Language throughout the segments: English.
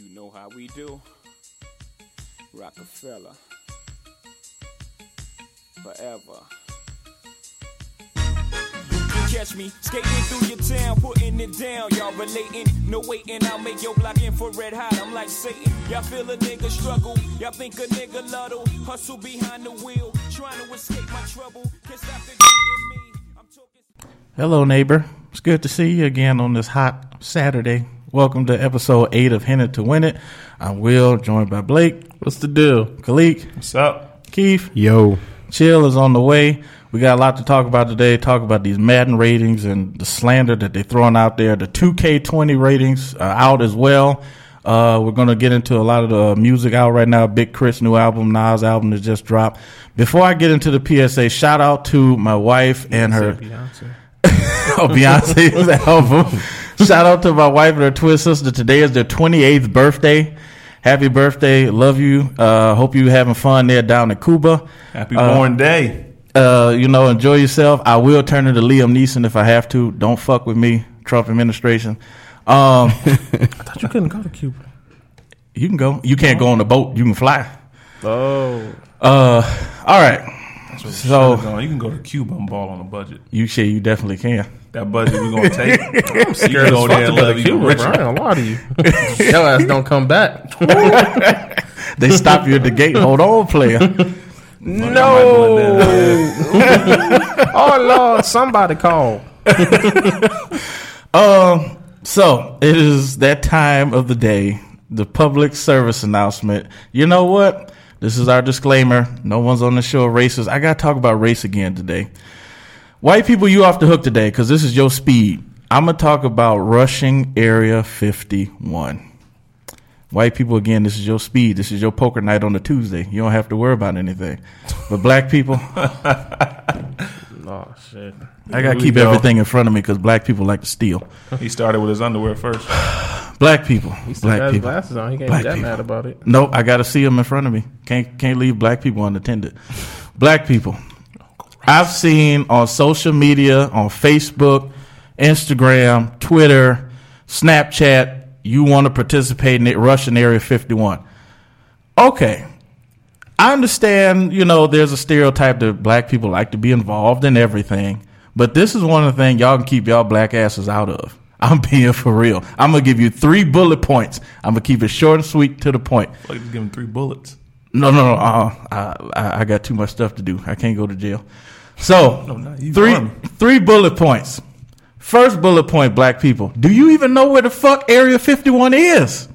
You know how we do. Rockefeller. Forever. Catch me skating through your town, putting it down. Y'all relating, no waiting. I'll make your block infrared hot. I'm like Satan. Y'all feel a nigga struggle. Y'all think a nigga luddle. Hustle behind the wheel, trying to escape my trouble. Can't stop the beating me. I'm talking. Hello, neighbor. It's good to see you again on this hot Saturday. Welcome to episode eight of Hit It to Win It. I'm Will, joined by Blake. What's the deal? Khalik, What's up? Keith, Yo, Chill is on the way. We got a lot to talk about today. Talk about these Madden ratings and the slander that they're throwing out there. The 2K20 ratings are out as well. Uh, we're going to get into a lot of the music out right now. Big Crit's new album, Nas album that just dropped. Before I get into the PSA, shout out to my wife and her Beyonce. oh, Beyonce's album. Shout out to my wife and her twin sister. Today is their 28th birthday. Happy birthday. Love you. Uh, hope you having fun there down in Cuba. Happy Uh, born day. Uh, you know, enjoy yourself. I will turn into Liam Neeson if I have to. Don't fuck with me, Trump administration. Um, I thought you couldn't go to Cuba. you can go. You can't go on the boat. You can fly. Oh, Uh, all right. So You can go to Cuba and ball on a budget. you say you definitely can. That budget we're gonna take. I'm scared go as there fuck and to go live to even Cuba, bro. I ain't gonna lie to you. Your ass don't come back. They stop you at the gate. Hold on, player. no. oh Lord, somebody call. Um, so it is that time of the day, the public service announcement. You know what? This is our disclaimer. No one's on the show racist. I got to talk about race again today. White people, you off the hook today because this is your speed. I'm going to talk about rushing Area 51. White people, again, this is your speed. This is your poker night on a Tuesday. You don't have to worry about anything. But black people, Oh shit. I got to keep go. everything in front of me because black people like to steal. He started with his underwear first. Black people. He still black got his people. glasses on. He can't Black be that people. mad about it. Nope, I got to see them in front of me. Can't can't leave black people unattended. Black people. I've seen on social media, on Facebook, Instagram, Twitter, Snapchat, you want to participate in it, Russian Area 51. Okay. I understand, you know, there's a stereotype that black people like to be involved in everything, but this is one of the things y'all can keep y'all black asses out of. I'm being for real. I'm gonna give you three bullet points. I'm gonna keep it short and sweet to the point. Like give him three bullets. No, no, no. Uh, I, I, got too much stuff to do. I can't go to jail. So, No, you. three, three bullet points. First bullet point, black people. Do you even know where the fuck Area 51 is?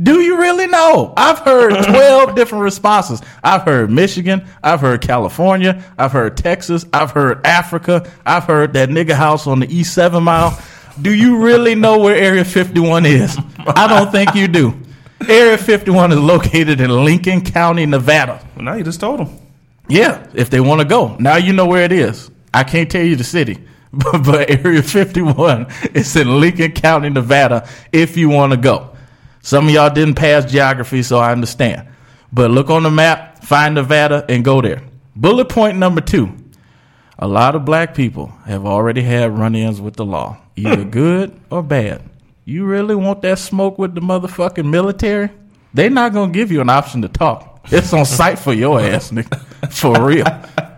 Do you really know? I've heard 12 different responses. I've heard Michigan. I've heard California. I've heard Texas. I've heard Africa. I've heard that nigga house on the East 7 Mile. Do you really know where Area 51 is? I don't think you do. Area 51 is located in Lincoln County, Nevada. Well, now you just told him. Yeah, if they want to go. Now you know where it is. I can't tell you the city, but, but Area 51 is in Lincoln County, Nevada, if you want to go. Some of y'all didn't pass geography, so I understand. But look on the map, find Nevada, and go there. Bullet point number two. A lot of black people have already had run ins with the law, either good or bad. You really want that smoke with the motherfucking military? They're not to give you an option to talk. It's on site for your ass, nigga. For real.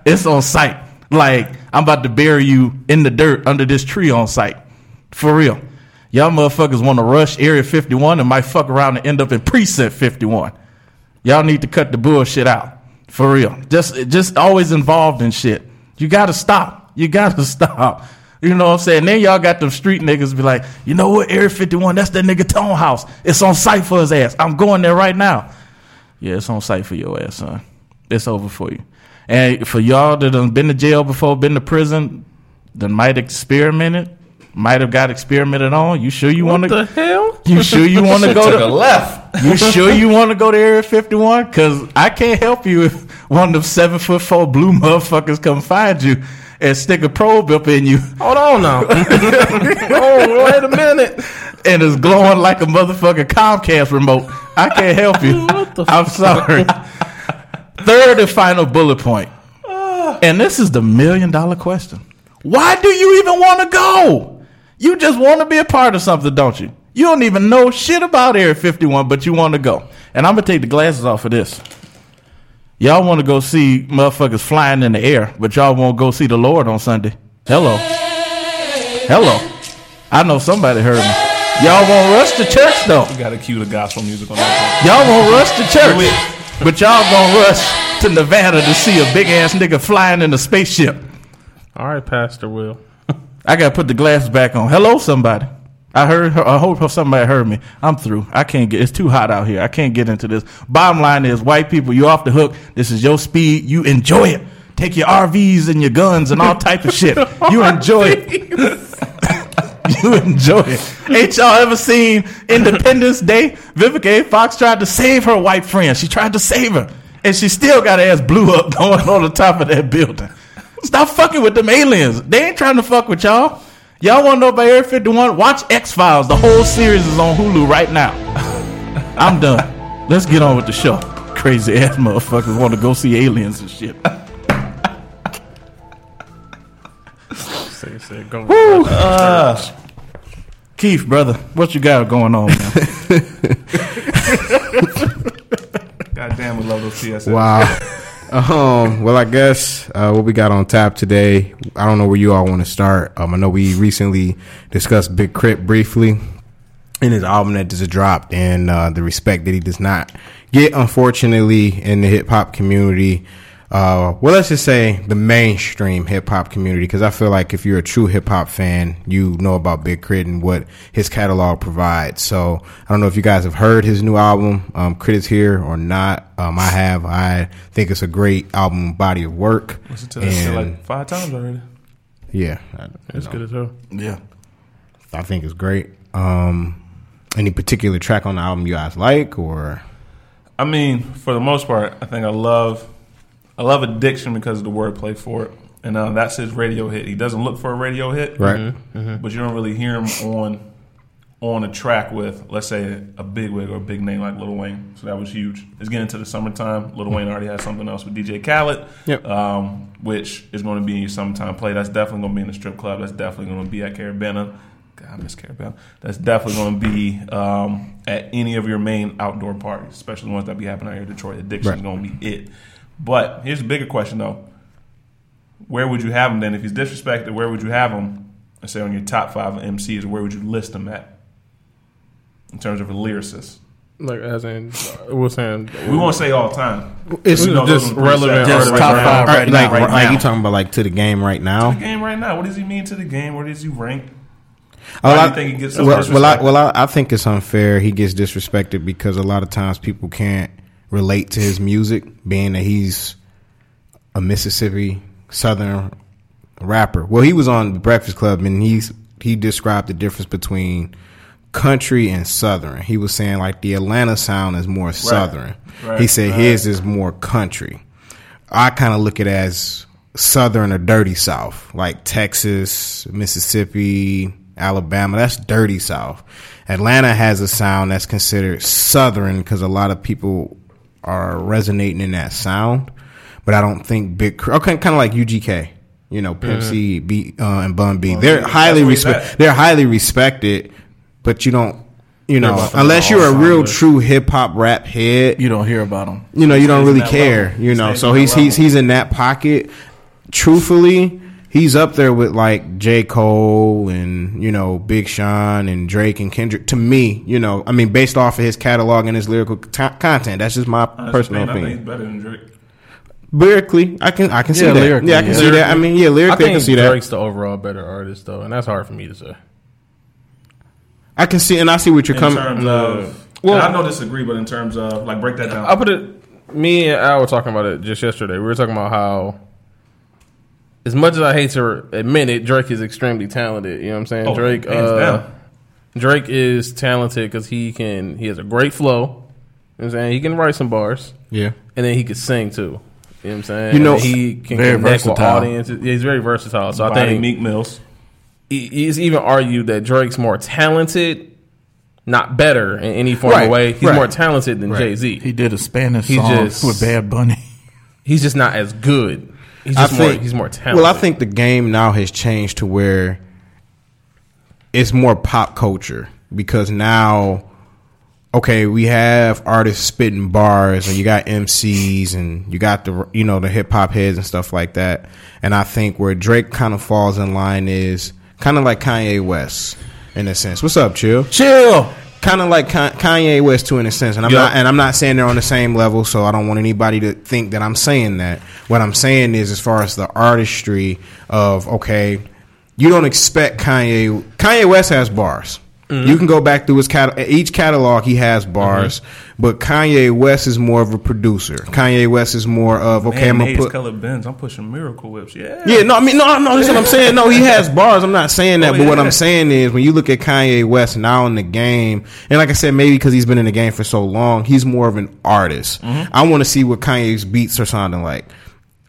It's on site. Like, I'm about to bury you in the dirt under this tree on site. For real. Y'all motherfuckers want to rush Area 51 and might fuck around and end up in Precinct 51. Y'all need to cut the bullshit out. For real. Just just always involved in shit. You gotta stop. You gotta stop. You know what I'm saying? Then y'all got them street niggas be like, you know what, Area 51, that's that nigga Tone House. It's on site for his ass. I'm going there right now. Yeah, it's on site for your ass, son. It's over for you. And for y'all that done been to jail before, been to prison, that might experimented, might have got experimented on. You sure you want to What the hell? You sure you want to go to? left. You sure you want to go to Area 51? Cause I can't help you if one of them seven foot four blue motherfuckers come find you and stick a probe up in you Hold on now. oh, wait a minute. and it's glowing like a motherfucking Comcast remote. I can't help you. I'm sorry. Third and final bullet point. Ah. And this is the million dollar question. Why do you even want to go? You just want to be a part of something, don't you? You don't even know shit about Area 51, but you want to go. And I'm gonna take the glasses off of this. Y'all want to go see motherfuckers flying in the air, but y'all won't go see the Lord on Sunday. Hello. Hello. I know somebody heard me. Y'all won't rush to church though. You got to cue the gospel music on that. Y'all won't rush to church, but y'all gonna rush to Nevada to see a big ass nigga flying in a spaceship. All right, Pastor Will. I gotta put the glasses back on. Hello, somebody. I heard. Her, I hope somebody heard me. I'm through. I can't get. It's too hot out here. I can't get into this. Bottom line is, white people, you off the hook. This is your speed. You enjoy it. Take your RVs and your guns and all type of shit. You enjoy it. you enjoy it. Ain't y'all ever seen Independence Day? Vivica A. Fox tried to save her white friend. She tried to save her, and she still got her ass blew up going on the top of that building. Stop fucking with them aliens. They ain't trying to fuck with y'all. Y'all want to know about Area 51? Watch X Files. The whole series is on Hulu right now. I'm done. Let's get on with the show. Crazy ass motherfuckers want to go see aliens and shit. Say, say, go. Uh, Keith, brother, what you got going on, man? God damn, we love those TSA. Wow. Um, well, I guess uh, what we got on tap today. I don't know where you all want to start. Um, I know we recently discussed Big Crit briefly in his album that just dropped, and uh, the respect that he does not get, unfortunately, in the hip hop community. Uh, well, let's just say the mainstream hip hop community, because I feel like if you're a true hip hop fan, you know about Big Crit and what his catalog provides. So I don't know if you guys have heard his new album, um, Crit is Here or not. Um, I have. I think it's a great album body of work. Listen to that like five times already. yeah, I, It's good as hell. Yeah. I think it's great. Um, any particular track on the album you guys like or? I mean, for the most part, I think I love, I love Addiction because of the wordplay for it, and uh, that's his radio hit. He doesn't look for a radio hit, Right. But you don't really hear him on, on a track with, let's say, a big wig or a big name like Lil Wayne. So that was huge. It's getting to the summertime. Lil Wayne already has something else with DJ Khaled, Yep. um, which is going to be in your summertime play. That's definitely going to be in the strip club. That's definitely going to be at Caribana. God, I miss Caribana. That's definitely going to be um, at any of your main outdoor parties, especially the ones that be happening out here in Detroit. Addiction is Right. going to be it. But here's the bigger question, though. Where would you have him then? If he's disrespected, where would you have him? Let's say on your top five of MCs, where would you list him at in terms of a lyricist? Like as in, we're saying We won't say all time. It's We know just relevant. Just artists top right five now. right like. Right like now. you talking about like to the game right now? The game right now. What does he mean to the game? Where does he rank? Well, Why do I- you think he gets so well, well, I, well, I, I think it's unfair. He gets disrespected because a lot of times people can't relate to his music, being that he's a Mississippi Southern rapper. Well, he was on the Breakfast Club and he's he described the difference between country and Southern. He was saying like the Atlanta sound is more Southern. Right. He said Right. his is more country. I kind of look at it as Southern or dirty South, like Texas, Mississippi, Alabama. That's dirty South. Atlanta has a sound that's considered Southern because a lot of people are resonating in that sound. But I don't think Big, okay, kind of like UGK, you know, Pimp C, B, uh, and Bun B. They're yeah, highly respect. They're highly respected, but you don't, you know, unless you're a real time, true hip hop rap head, You don't hear about them. you know, you don't really care, level. you know. So he's he's he's in that pocket. Truthfully, he's up there with like J. Cole and you know Big Sean and Drake and Kendrick. To me, you know, I mean, based off of his catalog and his lyrical t- content, that's just my Honest personal opinion, I think opinion. he's better than Drake. Lyrically, I can I can see Yeah, that. lyrically, yeah, I can yeah. see that. I mean, yeah, lyrically, I, think can see that. Drake's the overall better artist though, and that's hard for me to say. I can see, and I see what you're In coming. terms of, Well- and I don't disagree, but in terms of like break that down. I put it. Me and Al were talking about it just yesterday. We were talking about how, as much as I hate to admit it, Drake is extremely talented. You know what I'm saying? Oh, Drake. hands Uh, down. Drake is talented because he can. He has a great flow. You know what I'm saying? He can write some bars, Yeah, and then he can sing too. You know what I'm saying? You know- And he can Very connect with versatile. audiences. Yeah, he's very versatile. So I think Meek Mills. he- he's even argued that Drake's more talented, not better in any form Right, of way. He's right. more talented than Right. Jay Z. He did a Spanish He song just- with Bad Bunny. He's just not as good. He's I just more. think He's more talented. Well, I think the game now has changed to where it's more pop culture. because now okay, we have artists spitting bars and you got MCs and you got the you know the hip hop heads and stuff like that. And I think where Drake kind of falls in line is kind of like Kanye West in a sense. What's up, chill? Chill. Kind of like Kanye West too in a sense. And I'm Yep. not and I'm not saying they're on the same level, so I don't want anybody to think that I'm saying that. What I'm saying is as far as the artistry of okay, you don't expect Kanye Kanye West has bars. You can go back through his cat each catalog he has bars, but Kanye West is more of a producer. Kanye West is more of okay, I'm Man, gonna put colored Benz. I'm pushing Miracle Whips. Yeah. yeah, no, I mean, no, no, that's what I'm saying. No, he has bars. I'm not saying that, Oh, but what. I'm saying is when you look at Kanye West now in the game, and like I said, maybe because he's been in the game for so long, he's more of an artist. Mm-hmm. I want to see what Kanye's beats are sounding like.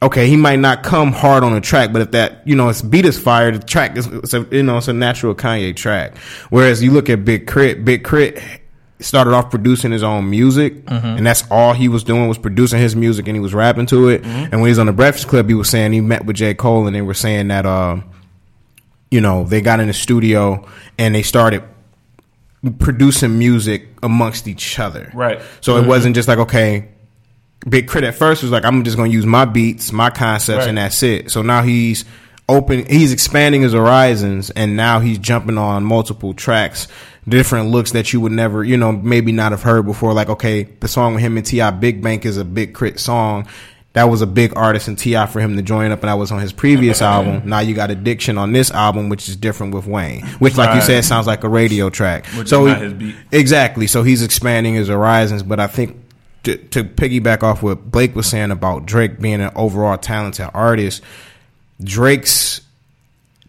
Okay, he might not come hard on the track, but if that you know his beat is fire, the track is it's a, you know it's a natural Kanye track. Whereas you look at Big Crit, Big Crit started off producing his own music, mm-hmm. and that's all he was doing was producing his music, and he was rapping to it. Mm-hmm. And when he was on the Breakfast Club, he was saying he met with J Cole, and they were saying that um, you know they got in the studio and they started producing music amongst each other. Right. So it mm-hmm. wasn't just like okay, Big Crit at first was like I'm just going to use my beats, my concepts, and that's it. So now he's open, he's expanding his horizons, and now he's jumping on multiple tracks, different looks that you would never, you know, maybe not have heard before. Like okay, the song with him and T.I., Big Bank is a Big Crit song. That was a big artist in T.I. for him to join up, and that was on his previous album. Now you got Addiction on this album, which is different with Wayne, which, like you said, sounds like a radio track. Which so is not he- his beat. Exactly. So he's expanding his horizons, but I think to, to piggyback off what Blake was saying about Drake being an overall talented artist, Drake's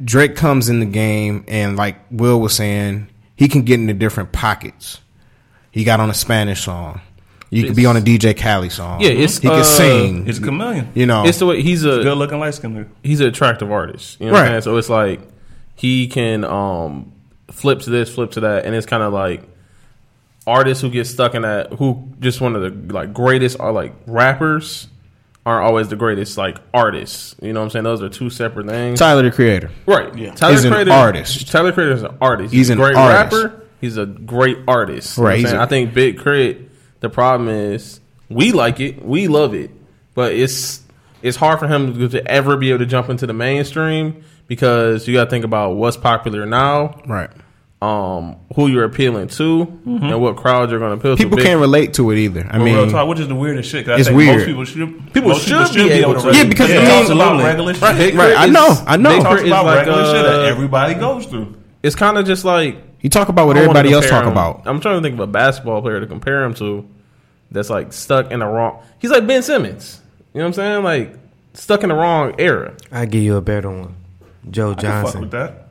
Drake comes in the game and like Will was saying, he can get into different pockets. He got on a Spanish song. You could be on a DJ Khaled song. Yeah, it's, he could uh, sing. He's a chameleon. you know, It's the way he's a Good looking light skinned he's an attractive artist. You know what I'm Right. saying? So it's like he can um flip to this, flip to that, and it's kind of like artists who get stuck in that who just one of the like greatest are like rappers aren't always the greatest like artists. You know what I'm saying? Those are two separate things. Tyler the Creator. Right. Yeah. Tyler He's an Creator, artist. Tyler Creator is an artist. He's a an great artist. rapper. He's a great artist. You Right, I'm he's a- I think Big Crit, the problem is we like it. We love it. But it's it's hard for him to, to ever be able to jump into the mainstream because you got to think about what's popular now, Right. Um, who you're appealing to, and what crowd you're going to appeal People to. Big- can't relate to it either. I But mean, real talk, which is the weirdest shit. 'cause I It's think weird. Most people should. People most should be able to. relate. Yeah, because it I mean- talks about Absolutely. regular shit. Right. Big Right, I know, I know. Big It talks about like, regular shit that uh, everybody goes through. It's kind of just like you talk about what I don't wanna everybody else talk him- about. I'm trying to think of a basketball player to compare him to that's like stuck in the wrong. He's like Ben Simmons. You know what I'm saying? Like stuck in the wrong era. I give you a better one, Joe I can fuck Johnson. with that.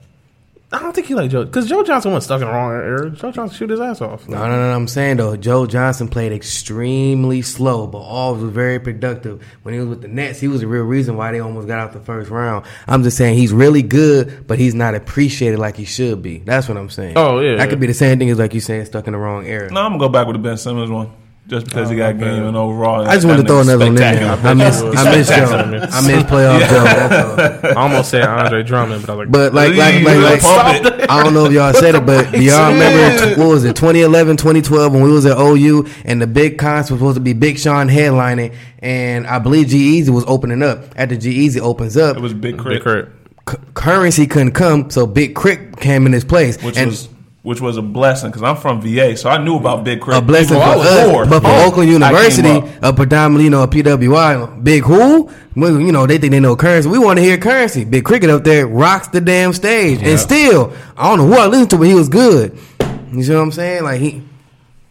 I don't think he like Joe because Joe Johnson wasn't stuck in the wrong era. Joe Johnson shoot his ass off. No, no, no, no. I'm saying though, Joe Johnson played extremely slow, but always was very productive. When he was with the Nets, he was the real reason why they almost got out the first round. I'm just saying he's really good, but he's not appreciated like he should be. That's what I'm saying. Oh, yeah. that could be the same thing as like you saying stuck in the wrong era. No, I'm gonna go back with the Ben Simmons one, just because he got game and overall. I just wanted to throw another one in there. I miss, you I miss Joe. spectacular. I miss playoff Joe. I almost said Andre Drummond, but I was like, But like, like, like, like, Pump. I don't know if y'all said it, but do y'all remember what was it, 2011, 2012 when we was at OU and the big concert was supposed to be Big Sean headlining, and I believe G Easy was opening up. After G-Eazy opens up, It was big Big crit, Crit. C- Curren$y couldn't come, so Big Crit came in his place, which and was which was a blessing because I'm from VA, so I knew about big crit. a blessing for Before I was us. born. But for I Oakland University, a predominantly, you know, a PWI, Big who? Well, you know, they think they know Curren$y. We want to hear Curren$y. Big Cricket up there rocks the damn stage, and still, I don't know who I listened to, but he was good. You see what I'm saying? Like he.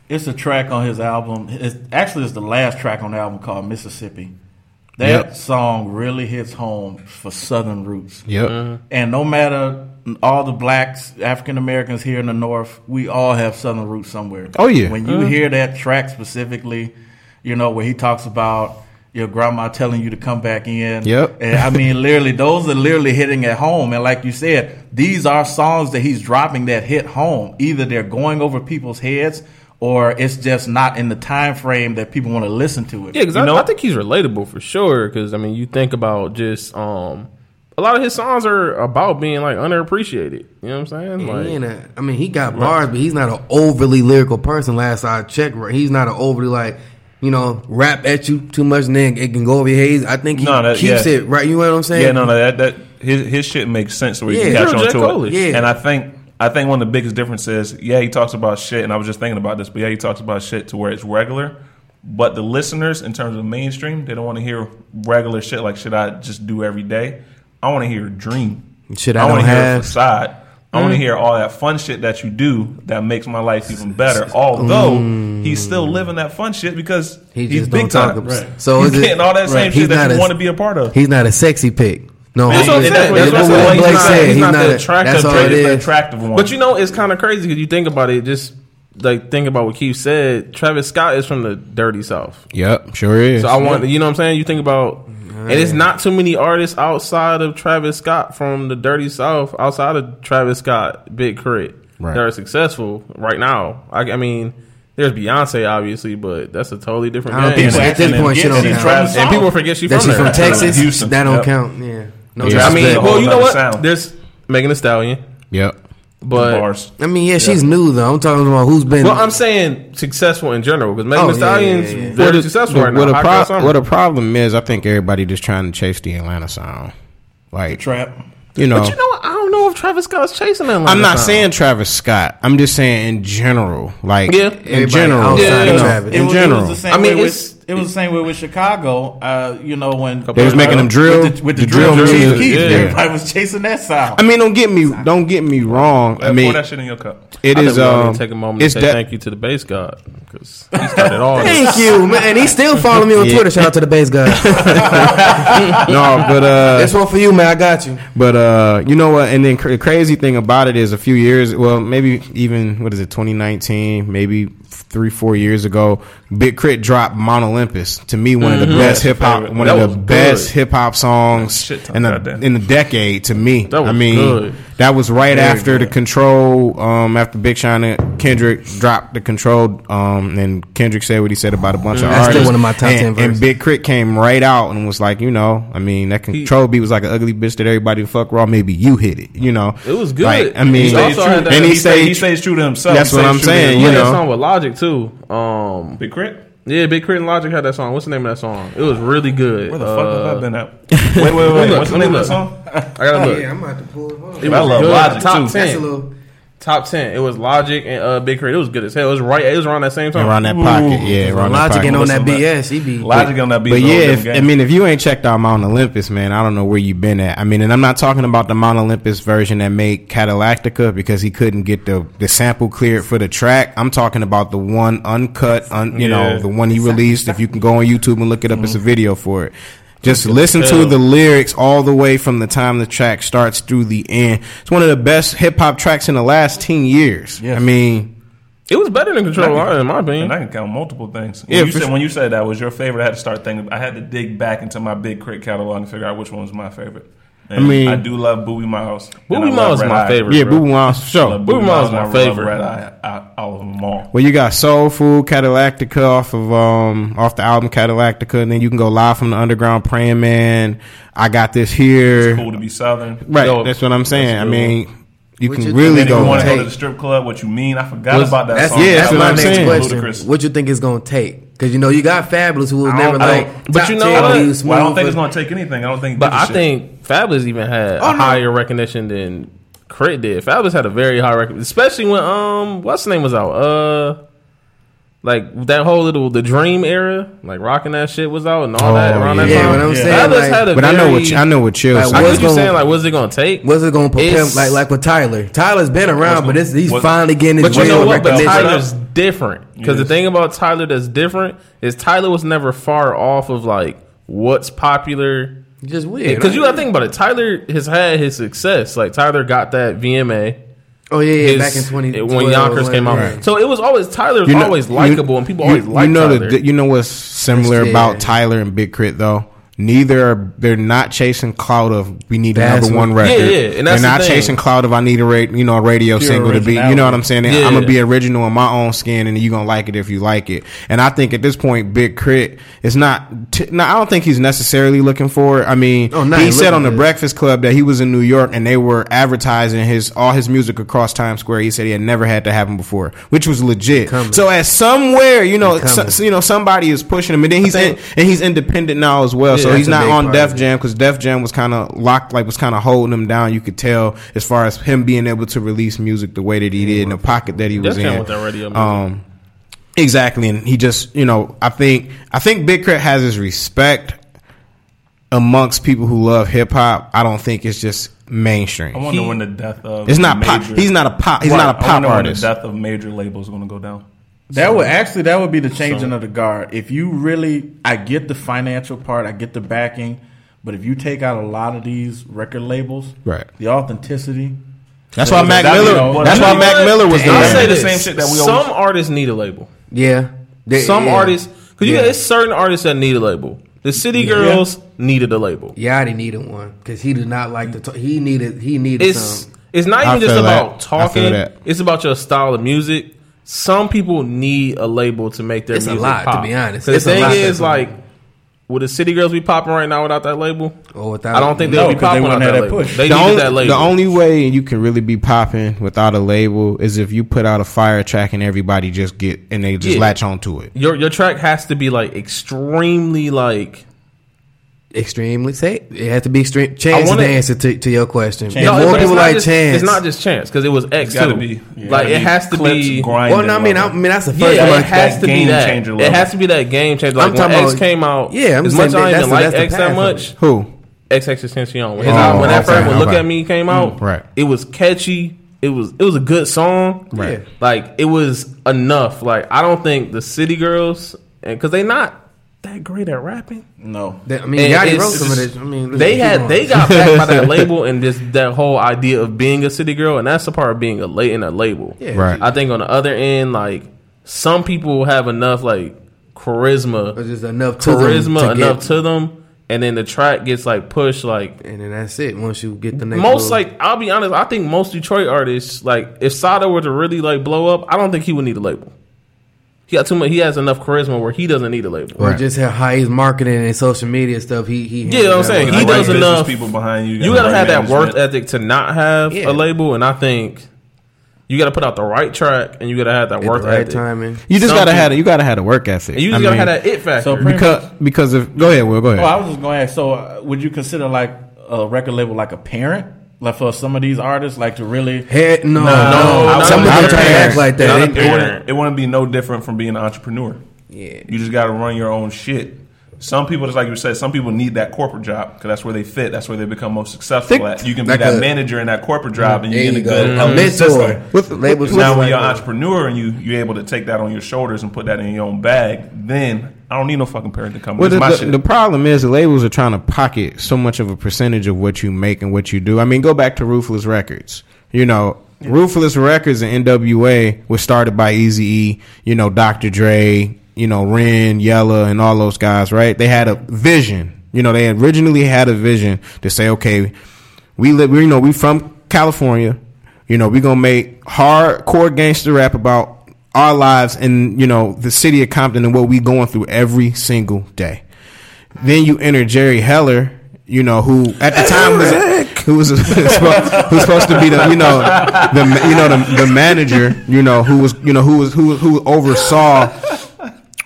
It's a track on his album. It's, actually, it's the last track on the album called Mississippi. That Yep. song really hits home for Southern roots. Yep. And no matter all the blacks, African Americans here in the North, we all have Southern roots somewhere. Oh, yeah. When you hear that track specifically, you know, where he talks about your grandma telling you to come back in. Yep. And I mean, literally, those are literally hitting at home. And like you said, these are songs that he's dropping that hit home. Either they're going over people's heads or it's just not in the time frame that people want to listen to it. Yeah, because You I, I think he's relatable for sure. Because I mean, you think about just um, a lot of his songs are about being like underappreciated. You know what I'm saying? He Like, ain't a- I mean, he got bars, but he's not an overly lyrical person. Last I checked, right? he's not an overly like, you know, rap at you too much, and then it can go over your head. I think he No, that- keeps yeah. it right. You know what I'm saying? Yeah, no, no, that that his his shit makes sense where you Yeah. can catch on J. to Cole it. is. Yeah. And I think I think one of the biggest differences, yeah, he talks about shit, and I was just thinking about this, but yeah, he talks about shit to where it's regular. But the listeners, in terms of mainstream, they don't want to hear regular shit like shit I just do every day. I want to hear dream. Shit I wanna hear have. facade. I want to mm. hear all that fun shit that you do that makes my life even better. Although mm. he's still living that fun shit because He he's just big don't talk time. Right. So he's is it- getting all that same Right. shit He's that not you a- want to be a part of. He's not a sexy pick. No, That's what I'm saying. that's That's what what Blake. He's said. not- He's he's not not the attractive That's all Attractive- it the attractive one. But you know, it's kind of crazy because you think about it. Just like think about what Keith said. Travis Scott is from the dirty south. Yep, sure is. So I want you know what I'm saying. You think about, and it's not too many artists outside of Travis Scott from the dirty south, outside of Travis Scott, Big Crit, Right. that are successful right now. I, I mean, there's Beyonce obviously, but that's a totally different I don't game. think. At this point, she don't these count. Travis- And people forget she That from she's from Texas. Houston. That don't Yep. count. Yeah. No Yeah. I mean, That's well, you know nother what? sound. There's Megan Thee Stallion, yep. But bars. I mean, yeah, she's new though. I'm talking about who's been. well, I'm saying successful in general because Megan Oh, Thee yeah, Stallion's yeah, yeah. very What a- successful right now. What a, Hot pro- Summer. what a problem is, I think everybody just trying to chase the Atlanta sound. Like, Trap. you know, But you know what? I don't know if Travis Scott's chasing that. I'm not saying Travis Scott. I'm just saying in general. Like, Yeah. in Everybody general. outside you know, Travis. In was, general. it was the same I mean, way it's- with, it was the same way with Chicago. Uh, you know when They was making them drill, with the, with the, the drill, drill Chief music, Keef. yeah. Everybody was chasing that sound. I mean, don't get me, don't get me wrong. I mean, Pour that shit in your cup. it I is. think we all need Um, to take a moment to say that. thank you to the Based God because he started all. this. Thank you, man. And he's still following me on Yeah. Twitter. Shout out to the base guy. No, but uh, this one for you, man. I got you. But uh, you know what? And then cra- the crazy thing about it is, a few years, well, maybe even what is it, 2019, maybe three, four years ago, Big Crit dropped Mount Olympus. To me, one of the mm-hmm. best hip hop, one That of the best hip hop songs in the in the decade. To me, That was I mean, good. That was right Very after the. Control. Um, after Big Sean and Kendrick dropped the Control. Um, and Kendrick said what he said about a bunch of That's still artists. one of my top and, 10 And. Big Crit came right out and was like, you know, I mean, that Control beat was like an ugly bitch that everybody fuck raw. Maybe you hit it, you know. It was good. Like, I He mean, also had that- and he he, stay, he stays true to himself. That's what I'm saying, you He way. had know. a song with Logic too. Um, Big Crit. yeah, Big Crit and Logic had that song. What's the name of that song? It was really good. Where the fuck Uh, have I been at? Wait, wait, wait. What's the name of the look. song? I gotta look. Yeah, I'm about to pull it. Hold on. It I was love good. Logic, Top too. That's a ten. little. Top ten. It was Logic and uh, Big Crit. It was good as hell. It was right. It was around that same time. Around that pocket, yeah, around that Logic pocket. ain't on that BS. He be. Logic on that beat. But is a whole yeah, if, I mean, if you ain't checked out Mount Olympus, man, I don't know where you've been at. I mean, and I'm not talking about the Mount Olympus version that made Cadillactica because he couldn't get the, the sample cleared for the track. I'm talking about the one uncut, un, you know, the one he released. If you can go on YouTube and look it up, it's a video for it. Just listen to the lyrics all the way from the time the track starts through the end. It's one of the best hip hop tracks in the last 10 years. Yes. I mean, It was better than Control Line, in my opinion. And I can count multiple things. When, Yeah, you said, sure. when you said that was your favorite, I had to start thinking. I had to dig back into my big crit catalog and figure out which one was my favorite. And I mean- I do love Boobie Miles. and Booby love Miles is my Eye. favorite. yeah, bro. Boo Miles, for sure. love Boobie Miles is and I my favorite. Red Eye, I, all of them all. Well, you got Soul Food, Cadillactica off of um off the album Cadillactica, and then you can go live from the underground, Praying Man. I got this here, It's Cool to be southern. right? Yo, that's what I'm saying. I mean, you What can you really Then if you go. want to go to the strip club, what you mean? I forgot Was- about that That's song. Yeah, that's that's my what I'm next saying. question. What you think it's gonna take? Because you know you got Fabolous who was never like. but you know what? he was Well, I don't smooth, think it's but- going to take anything. I don't think. But I shit. think Fabolous even had Oh, a no. higher recognition than Crit did. Fabolous had a very high recognition, especially when um what's the name was out. Uh, like that whole little the Dream era, like rocking that shit was out and all oh, that Oh, around that yeah. time. Yeah, but I'm saying, Fabolous like- had a But I know what you, I know what Chill Like, said. I what's get you gonna- saying like what's it gonna take? What's it gonna propel It's- like like with Tyler? Tyler's been around, but it's, he's finally getting his But you know what? But. Tyler's different because the thing about Tyler that's different is Tyler was never far off of like what's popular. Just weird. Because you got to think about it. Tyler has had his success. Like Tyler got that VMA. Oh yeah, yeah. his- back in twenty when Yonkers came out. Right. So it was always Tyler was You know- always likable and people you, always liked you know Tyler. the, you know what's similar about Tyler and Big Crit though. Neither are they're not chasing cloud of we need That's another one record. Yeah, yeah, and that's they're not thing. chasing cloud of I need a ra- you know a radio Pure single to be. You know what. I'm saying? Yeah. I'm gonna be original in my own skin, and you gonna like it if you like it. And I think at this point, Big Crit is not. T- no, I don't think he's necessarily looking for it. I mean, Oh, no, he said on the. Breakfast Club that he was in New York and they were advertising his all his music across Times Square. He said he had never had to happen before, which was legit. So as somewhere, you know, so, so, you know, somebody is pushing him, and then he's in, and he's independent now as well. so Yeah, he's not on Def. Jam because Def Jam was kind of locked, like was kind of holding him down. You could tell as far as him being able to release music the way that he did in the pocket that he was Def Jam in. with that radio music. Um, exactly, and he just, you know, I think I think Big Crit has his respect amongst people who love hip hop. I don't think it's just mainstream. I wonder He- when the death of It's not pop. He's not a pop. He's Right, not a pop wonder when artist. The death of major labels going to go down. That would actually that would be the changing of the guard. If you really, I get the financial part, I get the backing, but if you take out a lot of these record labels, Right. the authenticity, That's why Mac That'd be Miller. the- That's why know Mac what? Miller was there. I'll say the this: same shit that we some always- artists need a label. Yeah. They- Some yeah. artists, because you Yeah. got it's certain artists that need a label. The City Girls needed a label. Yachty needed one because he did not like to talk. He needed. He needed It's some. it's not I even just feel that. about talking. It's about your style of music. Some people need a label to make their It's a music lot, to be honest, It's the thing is, like, would the City Girls be popping right now without that label? Or without, I don't think they'll be 'cause they popping without wouldn't that that label. push. They the needed only, that label. the only way you can really be popping without a label is if you put out a fire track and everybody just get and they just Yeah. latch onto it. your your track has to be like extremely like extremely say it has to be extreme. Chance wanna- the answer to, to your question. Chance. No, more people like just, Chance. It's not just chance because it was X It's got to too. be like it has to be. Well, no, I mean, I, I mean that's the first Yeah, one. it has to be that. It has to be that game changer. Like I'm when talking X about- came out, Yeah, I'm as much as I didn't like X that much. Who? XXXTentacion. When, his, Oh, when that first one, Look okay. at Me came out, mm, right. it was catchy. It was it was a good song. Right. Like it was enough. Like I don't think the City Girls, because they not that great at rapping. no. That- I mean, And Yachty wrote some of this. I mean, They had going. they got backed by that label and just that whole idea of being a city girl, and that's the part of being a late in a label. Yeah. Right. I think on the other end, like some people have enough like charisma, But just enough to them charisma to enough get- to them, and then the track gets like pushed. Like and then that's it. Once you get the next most, little- like I'll be honest, I think most Detroit artists, like if Sada were to really like blow up, I don't think he would need a label. He got too much. He has enough charisma where he doesn't need a label. or Right. just how he's marketing and social media stuff. He he. Yeah, you know what I'm saying? He got the right does enough- people behind you. You got gotta the have right that work management. ethic to not have Yeah. a label, and I think you gotta put out the right track, and you gotta have that At the work right ethic. timing. You just Some gotta people- have you gotta have a work ethic. And you just I gotta mean, have that it factor. So pretty because because of go ahead, Will go ahead. Oh, I was just going to ask. So, uh, would you consider like a record label like a parent, like for some of these artists, like to really? Head, no, no, not Some of a them try to act like that. It They- parent. wouldn't, it wouldn't be no different from being an entrepreneur. Yeah. You just got to run your own shit. Some people, just like you said, some people need that corporate job because that's where they fit. That's where they become most successful Think- at. You can be like that manager in that corporate job, and you get a good A mentor. With- Labels now, when you're an entrepreneur and you you're able to take that on your shoulders and put that in your own bag, then I don't need no fucking parent to come. Well, the, my the, shit. the problem is the labels are trying to pocket so much of a percentage of what you make and what you do. I mean, go back to Ruthless Records. You know, Ruthless Records and NWA was started by Eazy-E. You know, Dr. Dre. You know, Ren, Yella, and all those guys. Right? They had a vision. You know, they originally had a vision to say, okay, we live. We you know we from California. You know, we gonna make hardcore gangster rap about our lives and, you know the city of Compton and what we going through every single day. Then you enter Jerry Heller, you know, who at the time was who was who's supposed to be the you know the you know the, the manager, you know, who was you know who was who who oversaw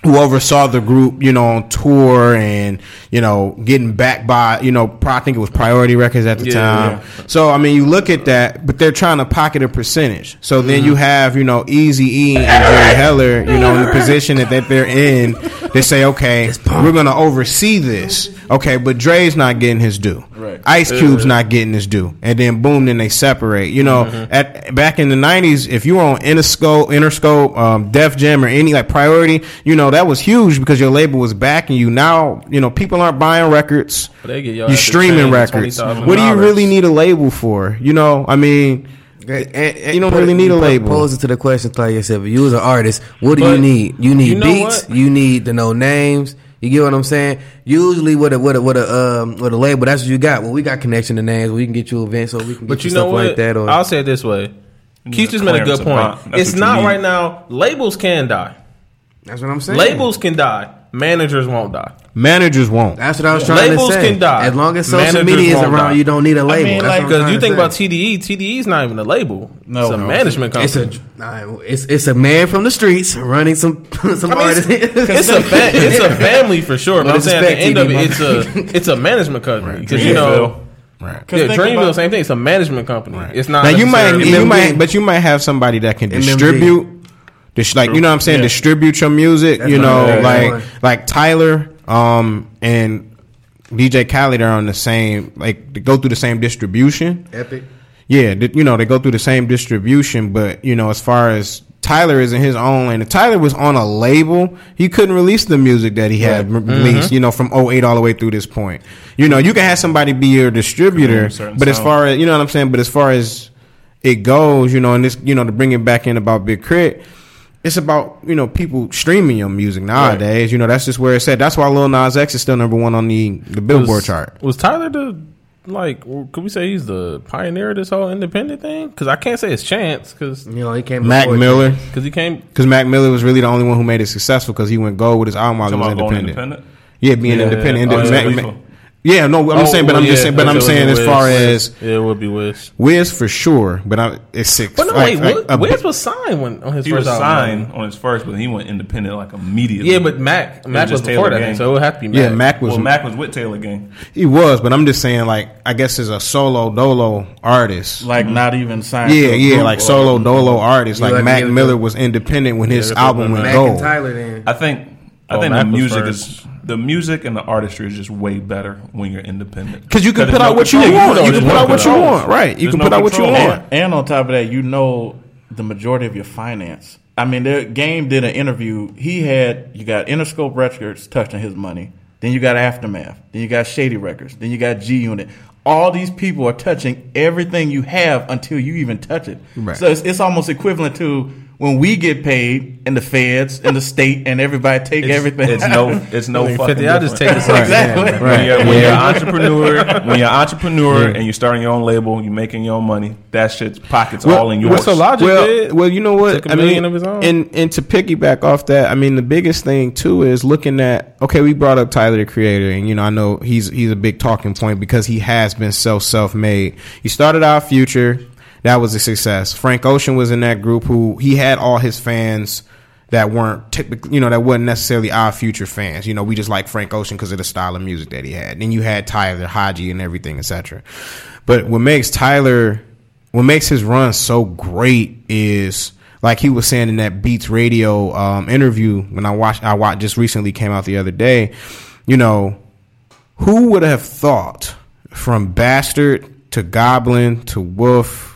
who oversaw the group, you know, on tour and you know getting back by you know I think it was Priority Records at the Yeah, time. So I mean, you look at that, but they're trying to pocket a percentage. So then you have you know Easy E and Jerry Heller, you know, in the position that, that they're in. They say, okay, we're going to oversee this. Okay, but Dre's not getting his due. Right. Ice Cube's not getting his due, and then boom, then they separate. You know, at back in the '90s, if you were on Interscope, Interscope, um, Def Jam, or any like Priority, you know that was huge because your label was backing you. Now, you know, people aren't buying records. They get your You're streaming records. What do you really need a label for? You know, I mean, And- and You don't really need a label. Pose it to the question, tell yourself. If you was an artist, what do you need? You need you know beats. what? You need to know names. You get what I'm saying? Usually with a with a with a um with a label, that's what you got. Well, we got connection to names. We can get you events, so we can get But you, you know stuff what? like that. Or I'll say it this way. Keith just made a good point. It's not need. right now. Labels can die. that's what I'm saying. Labels can die. Managers won't die. Managers won't. That's what I was trying Labels to say. Labels can die. As long as social Managers media is around, die. you don't need a label. I mean, like, Because you think say. about TDE, TDE is not even a label. No, it's a no. management company. It's a nah, it's it's a man from the streets running some some I mean, artists. it's, it's a fa- it's a family for sure, but I'm saying at the end disrespect, of it, it's a it's a management company because you know, Right. yeah, Dreamville, about- same thing. It's a management company. It's not Now you might, you might, but you might have somebody that can MMG. distribute, dis- like you know what I'm saying, Yeah. distribute your music. That's you know, bad. like like Tyler, um, and DJ Khaled are on the same, like they go through the same distribution. Epic. Yeah, th- you know they go through the same distribution, but you know as far as Tyler is in his own lane. If Tyler was on a label, he couldn't release the music that he had re- released. You know from 08 all the way through this point. You know you can have somebody be your distributor, but as sound. far as you know what I'm saying, but as far as it goes, you know, and this you know to bring it back in about Big Crit. It's about you know people streaming your music nowadays. You know that's just where it's at. That's why Lil Nas X is still number one on the the Billboard was, chart. Was Tyler the like? Could we say he's the pioneer of this whole independent thing? Because I can't say it's Chance because You know, he came Mac Miller. Because he came. because Mac Miller was really the only one who made it successful because he went gold with his album while he was independent. independent. Yeah, being Yeah, independent. yeah. Oh, yeah, Mac- yeah, no, I'm Oh, saying, but I'm well, just yeah, saying, but I'm saying as Wiz. far as yeah, it would be Wiz. Wiz for sure, but I, it's six. But no, like- wait, like Wiz, a Wiz was signed when on his He first was album. signed on his first, but he went independent like immediately. Yeah, but Mac Mac was just before Taylor that, Gang. so it would have to be Mac. yeah, Mac was well, Mac was with Taylor Gang. he was, but I'm just saying, like I guess as a solo dolo artist. Like not even signed. Yeah, a yeah, like solo dolo artist. You Like Mac Miller was independent when his album went Mac gold. and Tyler then. I think. I Oh, think the music is the music and the artistry is just way better when you're independent. Because you can there's put no out what you control. want. You There's can put out what you want. Right. You There's can no put out what you want. And, and on top of that, you know the majority of your finance. I mean, their game did an interview. He had you got Interscope Records touching his money. Then you got Aftermath. Then you got Shady Records. Then you got G Unit. All these people are touching everything you have until you even touch it. Right. So it's, it's almost equivalent to when we get paid and the feds and the state and everybody take It's, everything. It's no. It's no Like, fucking. 50, I'll just take this exactly. When you're, when you're an entrepreneur, when you're an entrepreneur and you're starting your own label, you're making your own money. That shit's pockets all in yours. what's the logic? well, did. well, you know what? Took a I million mean, of his own. and and to piggyback off that, I mean, the biggest thing too is looking at. Okay, we brought up Tyler the Creator, and you know, I know he's he's a big talking point because he has been so self made. He started Odd Future, that was a success. Frank Ocean was in that group who he had all his fans that weren't typically, you know, that wasn't necessarily Odd Future fans. You know, we just like Frank Ocean because of the style of music that he had. Then you had Tyler, Hodgy, and everything, etc. But what makes Tyler, what makes his run so great is like he was saying in that Beats Radio um, interview when I watched, I watched just recently came out the other day. You know, who would have thought from Bastard to Goblin to Wolf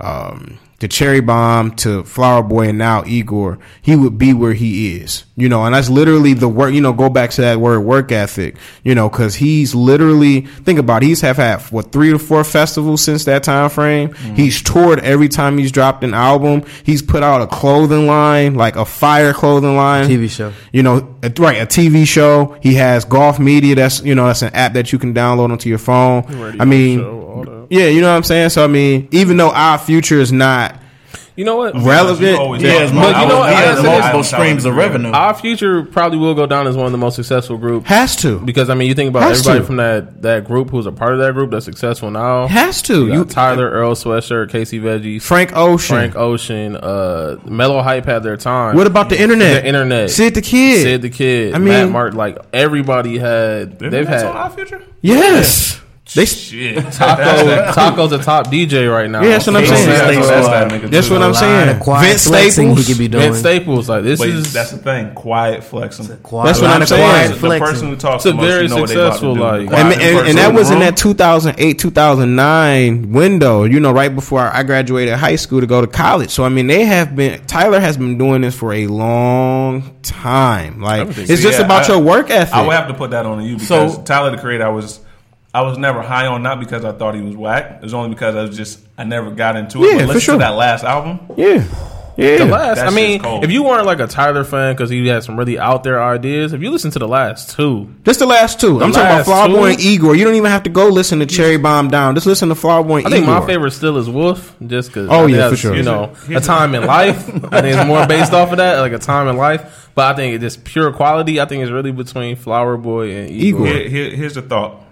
um, to Cherry Bomb to Flower Boy and now Igor, he would be where he is. You know, and that's literally the work, you know, go back to that word work ethic, you know, cause he's literally, think about it, he's have had, what, three to four festivals since that time frame. Mm-hmm. He's toured every time he's dropped an album. He's put out a clothing line, like a fire clothing line TV show. you know, right, a TV show. He has Golf Media. That's you know, that's an app that you can download onto your phone. I mean, show, yeah, you know what I'm saying. So I mean, even though Odd Future is not you know what? relevant, Yeah, has, but multiple, you know what? he I has gotta say this- multiple streams of revenue. Odd Future probably will go down as one of the most successful groups. has to, Because I mean, you think about Has everybody to. from that that group who's a part of that group that's successful now. has to. You You, got Tyler, Earl Sweatshirt, Casey Veggies, Frank Ocean. Frank Ocean, uh, Mellow Hype had their time. What about the internet? The internet. Sid the Kid. Sid the Kid. I I mean- mean, Matt Mark. Like everybody had. They've They've had Odd Future. yes, they. Shit. Taco. Taco's a top DJ right now. Yeah, that's what I'm saying. Staples. That's, that's that. That's what I'm saying. Vince Staples. he could be doing. Vince Staples. Like this But is. that's the thing. Quiet flexing. Quiet, That's what I'm saying. quiet the flexing. person who talks It's a the most, very you know what they about to successful, do. like- And, and, and that was in that 2008, 2009 window, you know, right before I graduated high school to go to college. So, I mean, they have been, Tyler has been doing this for a long time. Like, Everything. it's just Yeah, about I- your work ethic. I would have to put that on you because So- Tyler the Creator, I was, I was never high on not because I thought he was whack. It was only because I was just I never got into it. Yeah, but for listen sure. to that last album. yeah. Yeah. the last. I mean, if you weren't like a Tyler fan because he had some really out there ideas, if you listen to the last two, Just the last two. I'm talking about last Flower? Boy and Igor. You don't even have to go listen to Cherry Bomb Down. Just listen to Flower Boy and I think Igor. my favorite still is Wolf, just because. Oh, yeah, for sure. You know, a time in life. I think it's more based off of that, like a time in life. But I think it just pure quality. I think it's really between Flower Boy and Igor. Igor. Here, here- here's the thought.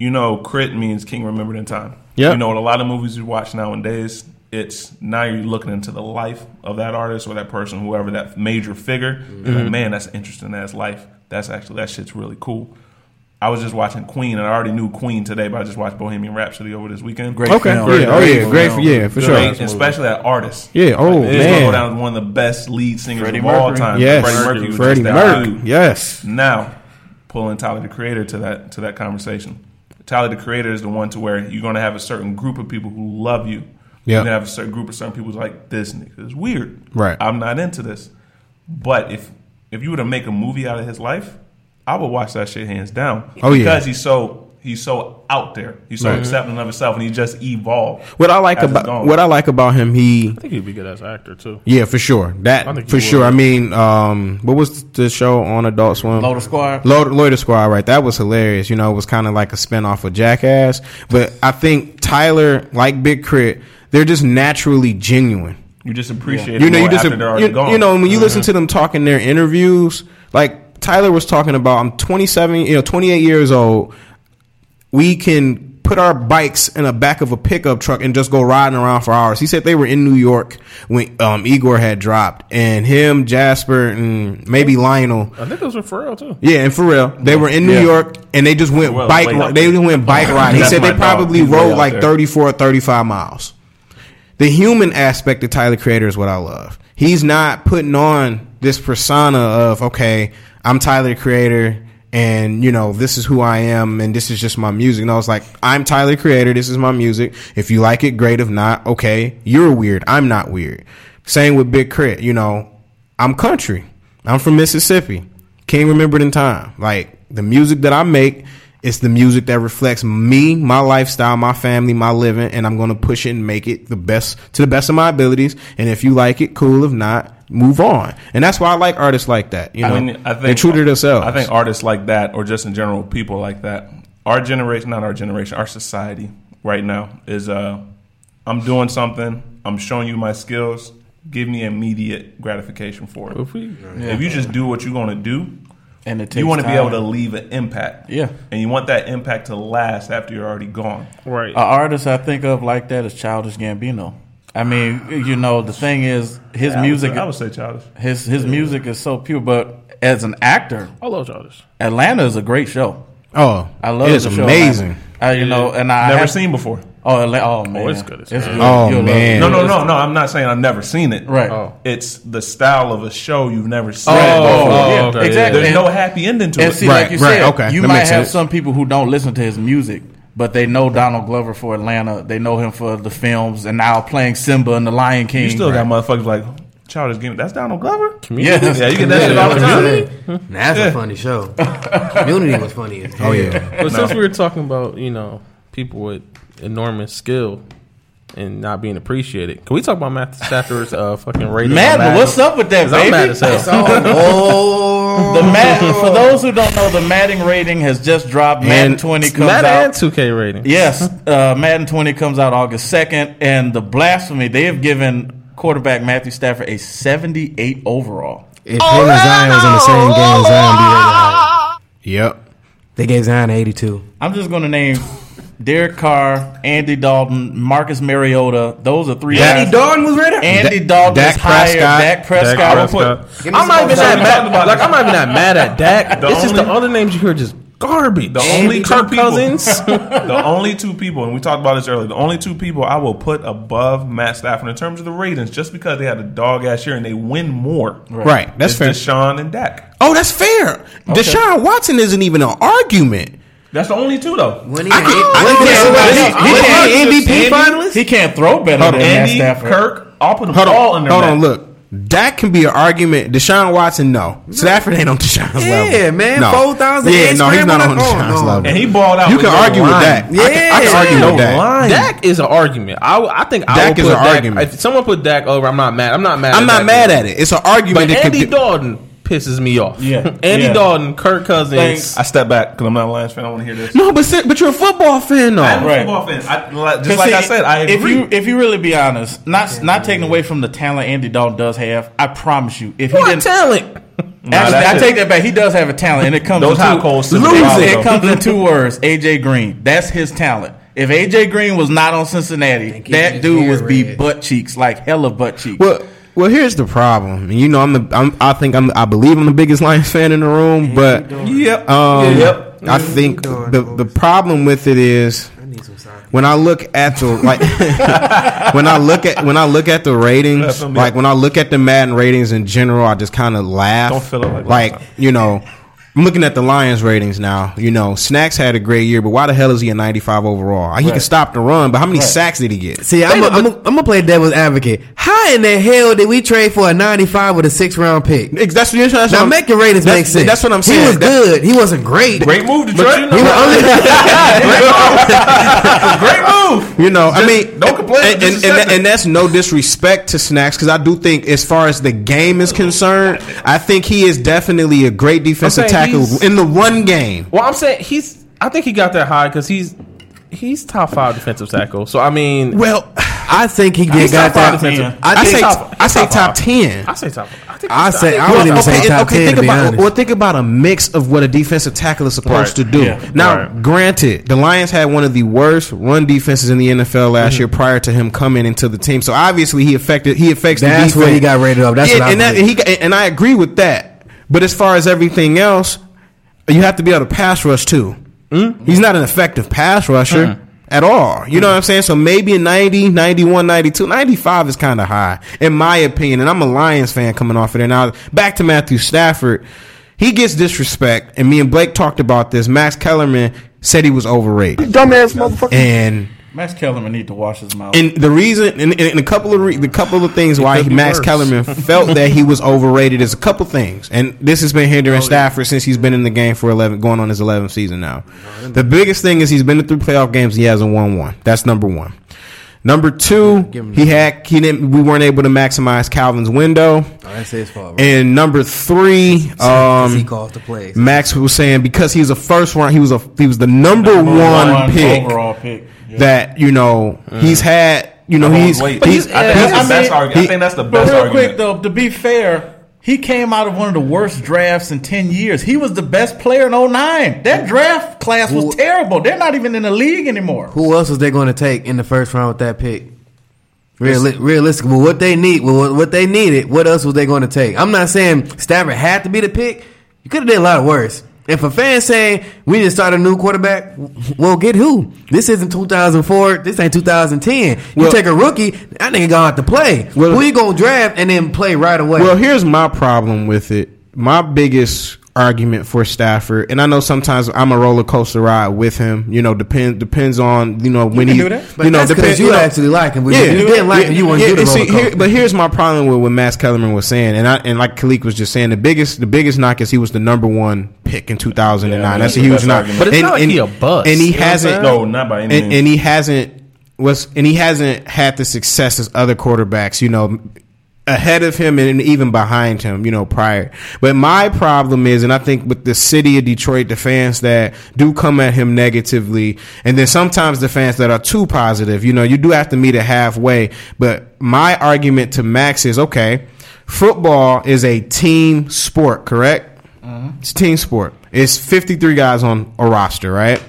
You know, crit means king remembered in time. Yep. You know, in a lot of movies you watch nowadays, it's now you're looking into the life of that artist or that person, whoever that major figure. You're like, mm-hmm. man, that's interesting. That's life. That's actually that shit's really cool. I was just watching Queen, and I already knew Queen today, but I just watched Bohemian Rhapsody over this weekend. Great Okay. film. Yeah. Oh, yeah. Great. For, yeah, for sure. Great, especially that artist. Yeah. Oh, He's gonna go down as one of the best lead singers Freddie of all time. Yes. Freddie Mercury. Freddie Mercury. Yes. Now, pulling Tyler the Creator to that to that conversation. Tyler the Creator is the one to where you're going to have a certain group of people who love you. Yeah. You're going to have a certain group of certain people who's like this nigga is weird. Right. I'm not into this. But if if you were to make a movie out of his life, I would watch that shit hands down. Oh, yeah. because he's so he's so out there. He's so Right. accepting of himself, and he just evolved. What I like about what I like about him, he I think he'd be good as an actor too. yeah for sure that for sure. would. I mean, um, what was the show on Adult Swim? Loiter Squad. Loiter, Loiter Squad, right? That was hilarious. You know, it was kind of like a spinoff of Jackass. But I think Tyler, like Big Crit, they're just naturally genuine. you just appreciate You it know, you just after you, gone. you know when you listen to them talking their interviews, like Tyler was talking about. I'm 27, you know, 28 years old. We can put our bikes in the back of a pickup truck and just go riding around for hours. He said they were in New York when um, Igor had dropped, and him, Jasper, and maybe Lionel. I think those were for real too. Yeah, and for real, they were in New Yeah. York and they just went Well, bike. way ri- They just went bike riding. He said they probably rode like there. 34 35 miles. The human aspect of Tyler Creator is what I love. He's not putting on this persona of okay, I'm Tyler Creator and you know this is who I am and this is just my music. and I was like I'm Tyler Creator. This is my music. If you like it, great. If not, okay, you're weird. I'm not weird. Same with Big Crit. You know, I'm country. I'm from Mississippi. can't remember it in time. Like the music that I make is the music that reflects me, my lifestyle, my family, my living, and I'm gonna push it and make it the best to the best of my abilities. And if you like it, cool. If not, move on. And that's why I like artists like that. You know, I mean, I think they're true to themselves. I think artists like that, or just in general, people like that. Our generation, not our generation, our society right now is. uh I'm doing something. I'm showing you my skills. Give me immediate gratification for it. If we, If you just do what you're going to do, And it takes you want to be able to leave an impact. Yeah. and you want that impact to last after you're already gone. right. An artist I think of like that is Childish Gambino. I mean, you know, the thing is, his I would music, say- I would say childish. his his music is so pure. But as an actor, I love Childish. Atlanta is a great show. oh, I love it. it's amazing. I, you know, and I Never have- seen before. Oh, Atla- oh, oh man, it's good. It's It's good. good. Oh, You'll man. No, no, no, no. I'm not saying I've never seen it. Right. Oh. It's the style of a show you've never seen. Oh, before. oh, oh Yeah. okay, exactly. There's And- no happy ending to And it. see, Right, like you right, said, okay, you that might have sense. some people who don't listen to his music, but they know Donald Glover for Atlanta. They know him for the films, and now playing Simba and the Lion King. you still got motherfuckers like Childish Gambino. That's Donald Glover. yeah, Yeah, you get that shit all the time. That's a funny show. Community was funny as. Oh yeah, But since we were talking about you know people with enormous skill and not being appreciated, can we talk about Matt Stafford's uh, fucking rating? on Madden, Madden? what's up with that, 'Cause I'm baby? mad as hell. Oh, The Madden, for those who don't know, the Madden rating has just dropped. Madden And 20 comes Madden out. and 2K rating. Yes, uh, Madden 20 comes out August 2nd, and the blasphemy they have given quarterback Matthew Stafford a 78 overall. if him and Zion was in the same game, as Zion be ready. high. yep. They gave Zion 82. I'm just going to name Derek Carr, Andy Dalton, Marcus Mariota. Those are three guys. Andy Dalton was ready. Andy Da- Dalton Dak is higher. Prescott. Dak Prescott. Dak I would put- Prescott. Give me I'm not even that mad. Like I'm not even that mad at Dak. The it's just the only- other names you hear just garbage. The only two Kirk people, Cousins. the only two people, and we talked about this earlier. The only two people I will put above Matt Stafford in terms of the ratings, just because they had a dog ass year and they win more. Right, that's is fair. Deshaun and Dak. Oh, that's fair. Deshaun Watson isn't even an argument. That's the only two though. When he, I could- I when could he, put somebody when he, when he MVP finalist. He can't throw better Hold than on. Matt Andy, Stafford. Kirk, I'll put them Hold all on, in there. hold on. Look, That can be an argument. Deshaun Watson, no. Stafford ain't on Deshaun's Yeah, level. Yeah, man, No. 4,000 Yeah, and no, he's not scramble on Deshaun's no. level. And he balled out. You with can no argue with line. that. I can, I can argue no with that. line. Dak is an argument. I, I think I Dak would is put an Dak, argument. If someone put Dak over, I'm not mad. I'm not mad. I'm at not Dak mad over. at it. It's an argument But Andy could. Dalton pisses me off. Yeah. Andy Yeah. Dalton, Kirk Cousins. I step back because I'm not a Lions fan. I want to hear this. No, but si- but you're a football fan though. I'm a Right. football fan. I, like- just 'Cause like see, I said, I agree. If you if you really be honest, not not taking away from the talent Andy Dalton does have, I promise you, if he didn't, talent? Nah, actually, that's I it. take that back. He does have a talent, and it comes Those in hot two, coals to the It comes in two words: AJ Green. That's his talent. If AJ Green was not on Cincinnati, that dude would be butt cheeks, like hella butt cheeks. Well, well, here's the problem. You know, I'm, the, I'm I think I'm I believe I'm the biggest Lions fan in the room, but Yep. um, Yep. I think the the problem with it is when I look at the like when I look at when I look at the ratings, That's on me. like when I look at the Madden ratings in general, I just kind of laugh. Don't feel it like like you know. I'm looking at the Lions ratings now. You know, Snacks had a great year, but why the hell is he a 95 overall? He can stop the run, but how many Right. sacks did he get? See, I'm gonna play devil's advocate. How in the hell did we trade for a 95 with a six round pick? Ex- That's, that's, that's Now what I'm- make your ratings make sense. That's what I'm saying. He was That- good. He wasn't great. Great move, Detroit. But you know- He was only, Great move. You know, I mean, don't complain, and, and, and, and that's no disrespect to Snacks because I do think, as far as the game is concerned, I think he is definitely a great defensive saying tackle he's- in the one game. Well, I'm saying he's. I think he got that high because he's he's top five defensive tackle. So I mean, Well, I think he he's got top five that. defensive. I, I say top- I say top top ten. I say top. I think. I say- I he's wouldn't even top say top 10, think to about well, think about a mix of what a defensive tackle is supposed Right. to do. Yeah. Now, Right. granted, the Lions had one of the worst run defenses in the NFL last mm-hmm. year prior to him coming into the team. So obviously, he affected he affects That's the defense. where he got rated up. That's Yeah, what I and that, he got- and I agree with that. But as far as everything else, you have to be able to pass rush too. Hmm? He's not an effective pass rusher. Hmm. At all. You know what I'm saying? So maybe a 90, 91, 92. 95 is kind of high, in my opinion. And I'm a Lions fan coming off of there. Now, back to Matthew Stafford. He gets disrespect. And me and Blake talked about this. Max Kellerman said he was overrated. Dumbass motherfucker. And Max Kellerman need to wash his mouth. and the reason, and, and a couple of re, the couple of things why could be Max worse. Kellerman felt that he was overrated is a couple things, and this has been hindering Stafford since he's been in the game for eleven, going on his eleventh season now. The biggest thing is he's been to three playoff games. He hasn't won one. That's number one. Number two, he had he didn't. We weren't able to maximize Calvin's window. Oh, that's his fault. Right? And number three, he um, calls the plays. Max was saying because he was a first round, he was a he was the number, Number one, pick overall pick. Yeah. that you know he's had. You know he's Wait, he's, I think that's the best argument. I think that's the But best real quick though, to be fair, he came out of one of the worst drafts in ten years. He was the best player in 09. That draft class was terrible. They're not even in the league anymore. Who else is they going to take in the first round with that pick? Reali- realistic, well, what they need, well, what- what they needed, what else was they going to take? I'm not saying Stafford had to be the pick. You could have did a lot worse. If a fan saying we need to start a new quarterback, well, get who? This isn't 2004. This ain't 2010. You Well- take a rookie, that nigga gonna have to play. Well- who you gonna draft and then play right away? Well, here's my problem with it. My biggest argument for Stafford, and I know sometimes I'm a roller coaster ride with him. You know, depend depends on you know when can he do that. but you know that's because depend- you, know- actually like him. If you didn't like him, you wouldn't do the and see, roller here- coaster. But here's my problem with what Max Kellerman was saying, and I and like Khalik was just saying, the biggest the biggest knock is he was the number one pick in 2009. Yeah, that's a huge knock. argument. But it's and, not like and- he a bust, and he you know what I'm hasn't. No, not by any and, means. and he hasn't was and he hasn't had the success as other quarterbacks. You know, ahead of him and even behind him, you know, prior. But my problem is, and I think with the city of Detroit, the fans that do come at him negatively, and then sometimes the fans that are too positive, you know, you do have to meet it halfway. But my argument to Max is okay, football is a team sport, correct? Mm-hmm. It's a team sport. It's 53 guys on a roster, right?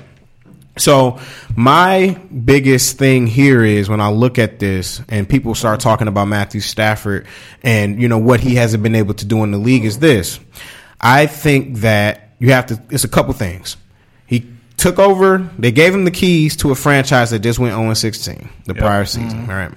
So my biggest thing here is when I look at this and people start talking about Matthew Stafford and you know what he hasn't been able to do in the league is this. I think that you have to it's a couple things. He took over, they gave him the keys to a franchise that just went 0 16 the prior season, all right?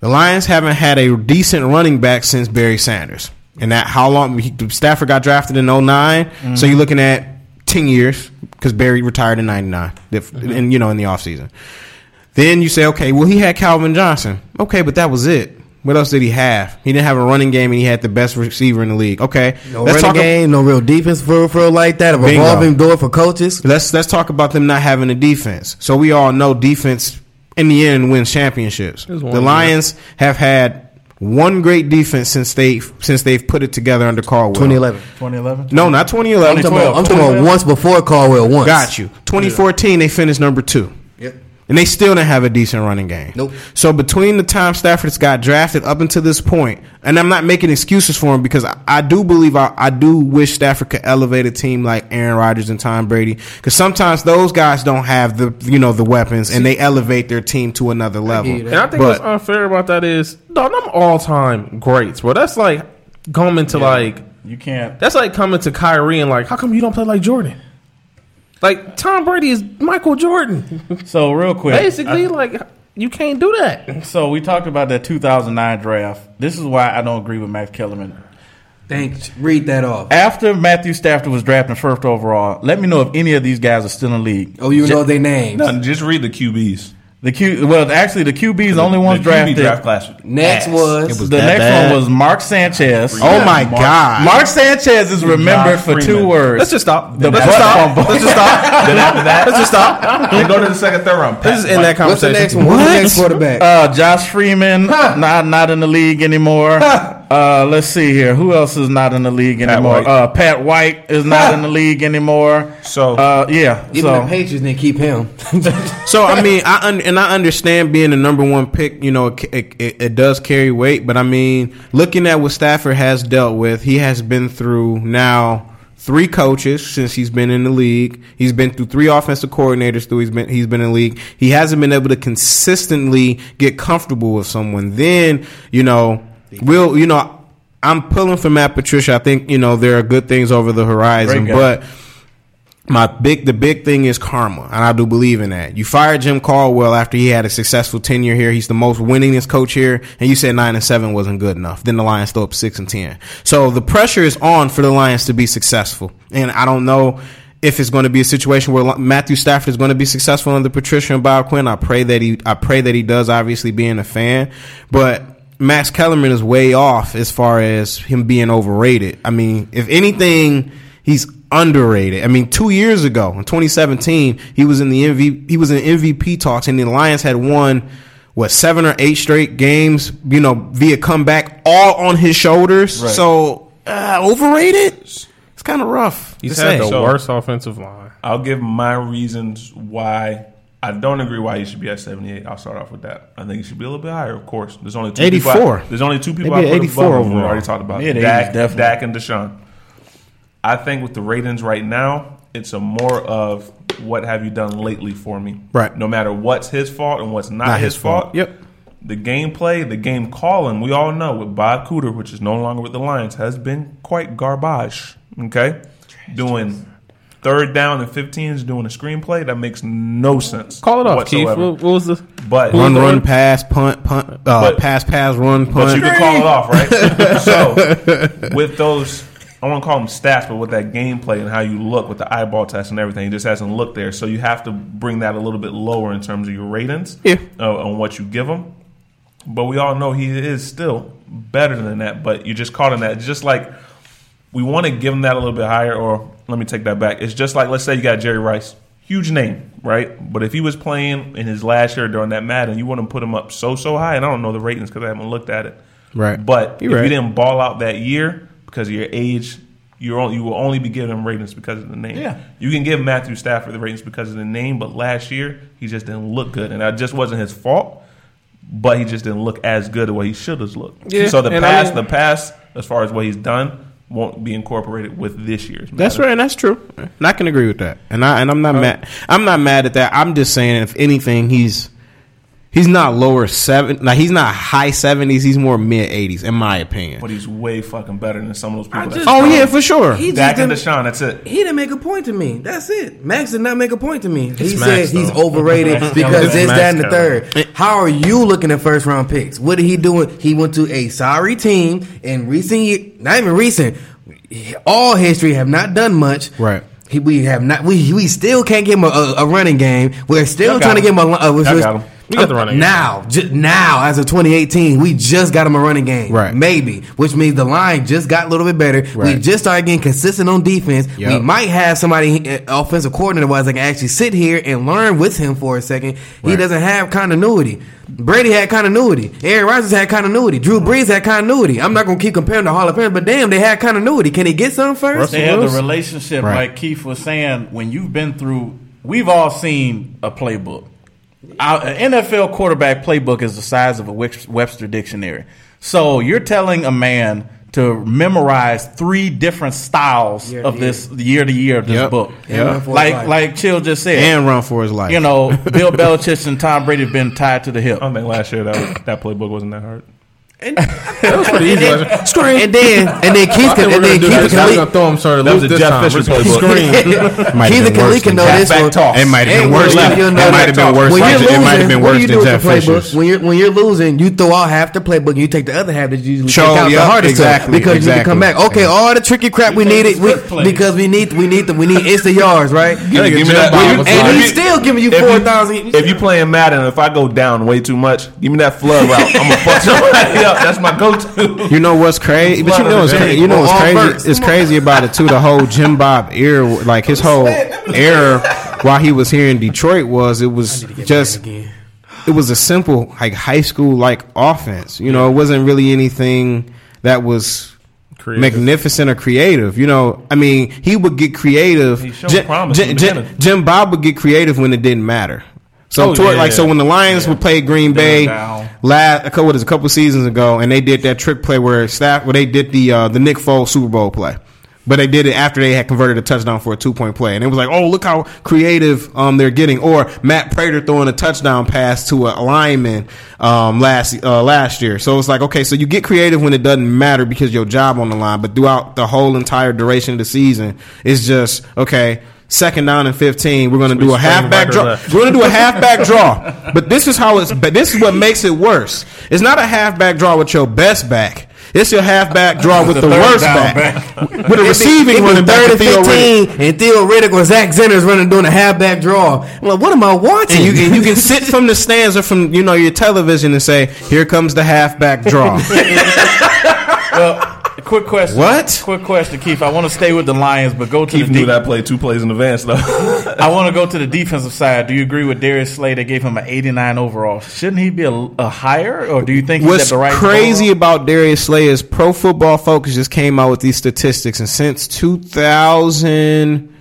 The Lions haven't had a decent running back since Barry Sanders. And that how long he, Stafford got drafted in 9 So mm-hmm. you're looking at 10 years because Barry retired in 99 if- and mm-hmm. you know in the offseason. Then you say, okay, well he had Calvin Johnson. Okay, but that was it. What else did he have? He didn't have a running game, and he had the best receiver in the league. Okay, No let's running game, no real defense for for like that. A revolving door for coaches. Let's let's talk about them not having a defense. So we all know defense in the end wins championships. The Lions have had one great defense since they since they've put it together under Caldwell. 2011. 2011. No, not 2011. I'm talking about, I'm talking about 2012. once before Caldwell. Once. Got you. 2014, they finished number two. Yep. And they still didn't have a decent running game. Nope. So between the time Stafford's got drafted up until this point, and I'm not making excuses for him because I, I do believe I, I do wish Stafford could elevate a team like Aaron Rodgers and Tom Brady because sometimes those guys don't have the you know the weapons and they elevate their team to another level. you that. And I think But- what's unfair about that is, dog, them all time greats, bro. That's like coming to like You can't. that's like coming to Kyrie and like, how come you don't play like Jordan? Like Tom Brady is Michael Jordan. So real quick, Basically, like you can't do that. So we talked about that 2009 draft. This is why I don't agree with Max Kellerman. Thanks. Read that off. After Matthew Stafford was drafted first overall, let me know if any of these guys are still in the league. Oh, you know their names. No, just read the QBs. The Q, well, actually, the QB's the only The ones QB drafted. draft class. Next ass. was, was the next bad? one was Mark Sanchez. Oh my Mark- god! Mark Sanchez is remembered for two words. Let's just stop. The Let's just stop. fumble. Let's just stop. Then after that, Let's just stop. Then go to the second, third round. This is in that what's the conversation. next one? What's the next quarterback? Uh, Josh Freeman, not not in the league anymore. Uh, let's see here. Who else is not in the league anymore? White. Uh, Pat White is not in the league anymore. So- uh, yeah. Even so the Patriots didn't keep him. So I mean, I un- and I understand being the number one pick. You know, it, it, it, it does carry weight, but I mean, looking at what Stafford has dealt with, he has been through now three coaches since he's been in the league. He's been through three offensive coordinators through he's been he's been in the league. He hasn't been able to consistently get comfortable with someone. Then you know, we'll you know. I'm pulling for Matt Patricia. I think you know there are good things over the horizon, but my big the big thing is karma, and I do believe in that. You fired Jim Caldwell after he had a successful tenure here. He's the most winningest coach here, and you said nine and seven wasn't good enough. Then the Lions throw up six and ten. So the pressure is on for the Lions to be successful, and I don't know if it's going to be a situation where Matthew Stafford is going to be successful under Patricia and Bob Quinn. I pray that he I pray that he does. Obviously, being a fan, but. Max Kellerman is way off as far as him being overrated. I mean, if anything, he's underrated. I mean, two years ago in 2017, he was in the MV, he was in MVP talks, and the Lions had won what seven or eight straight games, you know, via comeback, all on his shoulders. Right. So uh, overrated. It's kind of rough. He's to had say. the So- worst offensive line. I'll give my reasons why I don't agree why he should be at 78. I'll start off with that. I think he should be a little bit higher, of course. There's only two 84. People I, there's only two people Maybe I put 84 above him. We overall. already talked about Mid- Dak, 80s, definitely. Dak and Deshaun. I think with the ratings right now, it's a more of what have you done lately for me. Right. No matter what's his fault and what's not, Not his, his fault. fault. Yep. The gameplay, the game calling, we all know with Bob Cooter, which is no longer with the Lions, has been quite garbage. Okay? Doing third down and 15s, doing a screenplay, that makes no sense. Call it off, Keith. whatsoever. What, what was the? But Run, the run, one? pass, punt, punt, uh, But- pass, pass, run, punt. But you can call it off, right? so with those, I want to call them stats, but with that gameplay and how you look with the eyeball test and everything, it just hasn't looked there. So you have to bring that a little bit lower in terms of your ratings Yeah. uh, on what you give him. But we all know he is still better than that. But you just caught in that. It's just like we want to give him that a little bit higher, or let me take that back. It's just like let's say you got Jerry Rice, huge name, right? But if he was playing in his last year during that Madden, you wouldn't put him up so so high. And I don't know the ratings because I haven't looked at it. Right. But You're if right. you didn't ball out that year because of your age, you're only, you will only be giving him ratings because of the name. Yeah. You can give Matthew Stafford the ratings because of the name, but last year he just didn't look good, and that just wasn't his fault. But he just didn't look as good as what he should have looked. Yeah, so the and I past, mean- the past, as far as what he's done, won't be incorporated with this year's. That's right, and that's true. And I can agree with that. And I and I'm not mad. I'm not mad at that. I'm just saying, if anything, he's he's not lower seven. Like he's not high seventies. He's more mid eighties, in my opinion. But he's way fucking better than some of those people. I that just- Oh yeah, for sure. He just Dak and Deshaun. That's it. He didn't make a point to me. That's it. Max did not make a point to me. he It's said Max, he's overrated because Kellerman. this, Max that, and the third. How are you looking at first round picks? What did he do? He went to a sorry team in recent year, not even recent. All history have not done much. Right. He, we have not. We we still can't give him a, a, a running game. We're still Y'all trying to him. give him a. a Y'all got him. We got the running game. now, j- now as of 2018, we just got him a running game, Right. Maybe, which means the line just got a little bit better. We Right. just started getting consistent on defense. We Yep. might have somebody uh, offensive coordinator wise that can actually sit here and learn with him for a second. He Right. doesn't have continuity. Brady had continuity. Aaron Rodgers had continuity. Drew Brees had continuity. I'm not gonna keep comparing the Hall of Fame, but damn, they had continuity. Can he get some first? They have the Wilson? relationship, Right. like Keith was saying. When you've been through, we've all seen a playbook. Our, uh, an NFL quarterback playbook is the size of a Webster dictionary. So you're telling a man to memorize three different styles Year of year. this year to year of this Yep. book. And run for his Like like Chill just said, and run for his life. you know, Bill Belichick and Tom Brady have been tied to the hip. I think last year that was, that playbook wasn't that hard. That was pretty easy. last year. Screen. And then and then Keith I can, think and then Keith this. can I leak. gonna throw him started That was loose a this Jeff time. Fisher playbook. screen. Might have Keith been can worse and know this one. It might have been worse. Than, losing, it might have been worse. Than- it might have been worse than Jeff with playbook? Fisher's. When you're when you're losing, you throw out half the playbook and you take the other half that you usually Show, take out the yep, hardest stuff exactly, because you can come back. exactly. Okay, all the tricky crap we You needed we, because we need we need the, we need instant yards, right? Hey, give me that. Bob if you- was And if he's still giving you if you- thousand. If you playing Madden, if I go down way too much, give me that flood route. I'm gonna fuck somebody up. That's my go-to. You know what's crazy? But you know what's crazy? You know what's crazy? It's crazy about it too. The whole Jim Bob era, like his whole era while he was here in Detroit, was it was just it was a simple like high school like offense. You know, it wasn't really anything that was Creative. magnificent or creative. You know, I mean, he would get creative. He showed promise in the Jim. Jim Bob would get creative when it didn't matter. So, Oh, toward, yeah, like, so when the Lions would play Green Bay last a couple, what is a couple seasons ago, and they did that trick play where staff where they did the uh, the Nick Foles Super Bowl play. But they did it after they had converted a touchdown for a two point play, and it was like, oh, look how creative um, they're getting. Or Matt Prater throwing a touchdown pass to a lineman um, last uh, last year. So it's like, okay, so you get creative when it doesn't matter because your job on the line, but throughout the whole entire duration of the season, it's just okay. Second down and fifteen, we're going to do a halfback draw. left. We're going to do a halfback draw. But this is how it's. But this is what makes it worse. It's not a halfback draw with your best back. It's your halfback draw with the, third worst down back. with a receiving running back. third with Theo and Riddick. fifteen, and Theo Riddick or Zach Zenner's running doing a halfback draw. I'm like, what am I watching? And you, and you can sit from the stands or from you know your television and say, "Here comes the halfback draw." Well, quick question. What? Quick question, Keith. I want to stay with the Lions, but go to Keith the knew deep. that play two plays in advance though. I want to go to the defensive side. Do you agree with Darius Slay? They gave him an 89 overall. Shouldn't he be a, a higher, or do you think he's What's at the right? crazy overall? about Darius Slay is Pro Football Focus just came out with these statistics, and since 2000,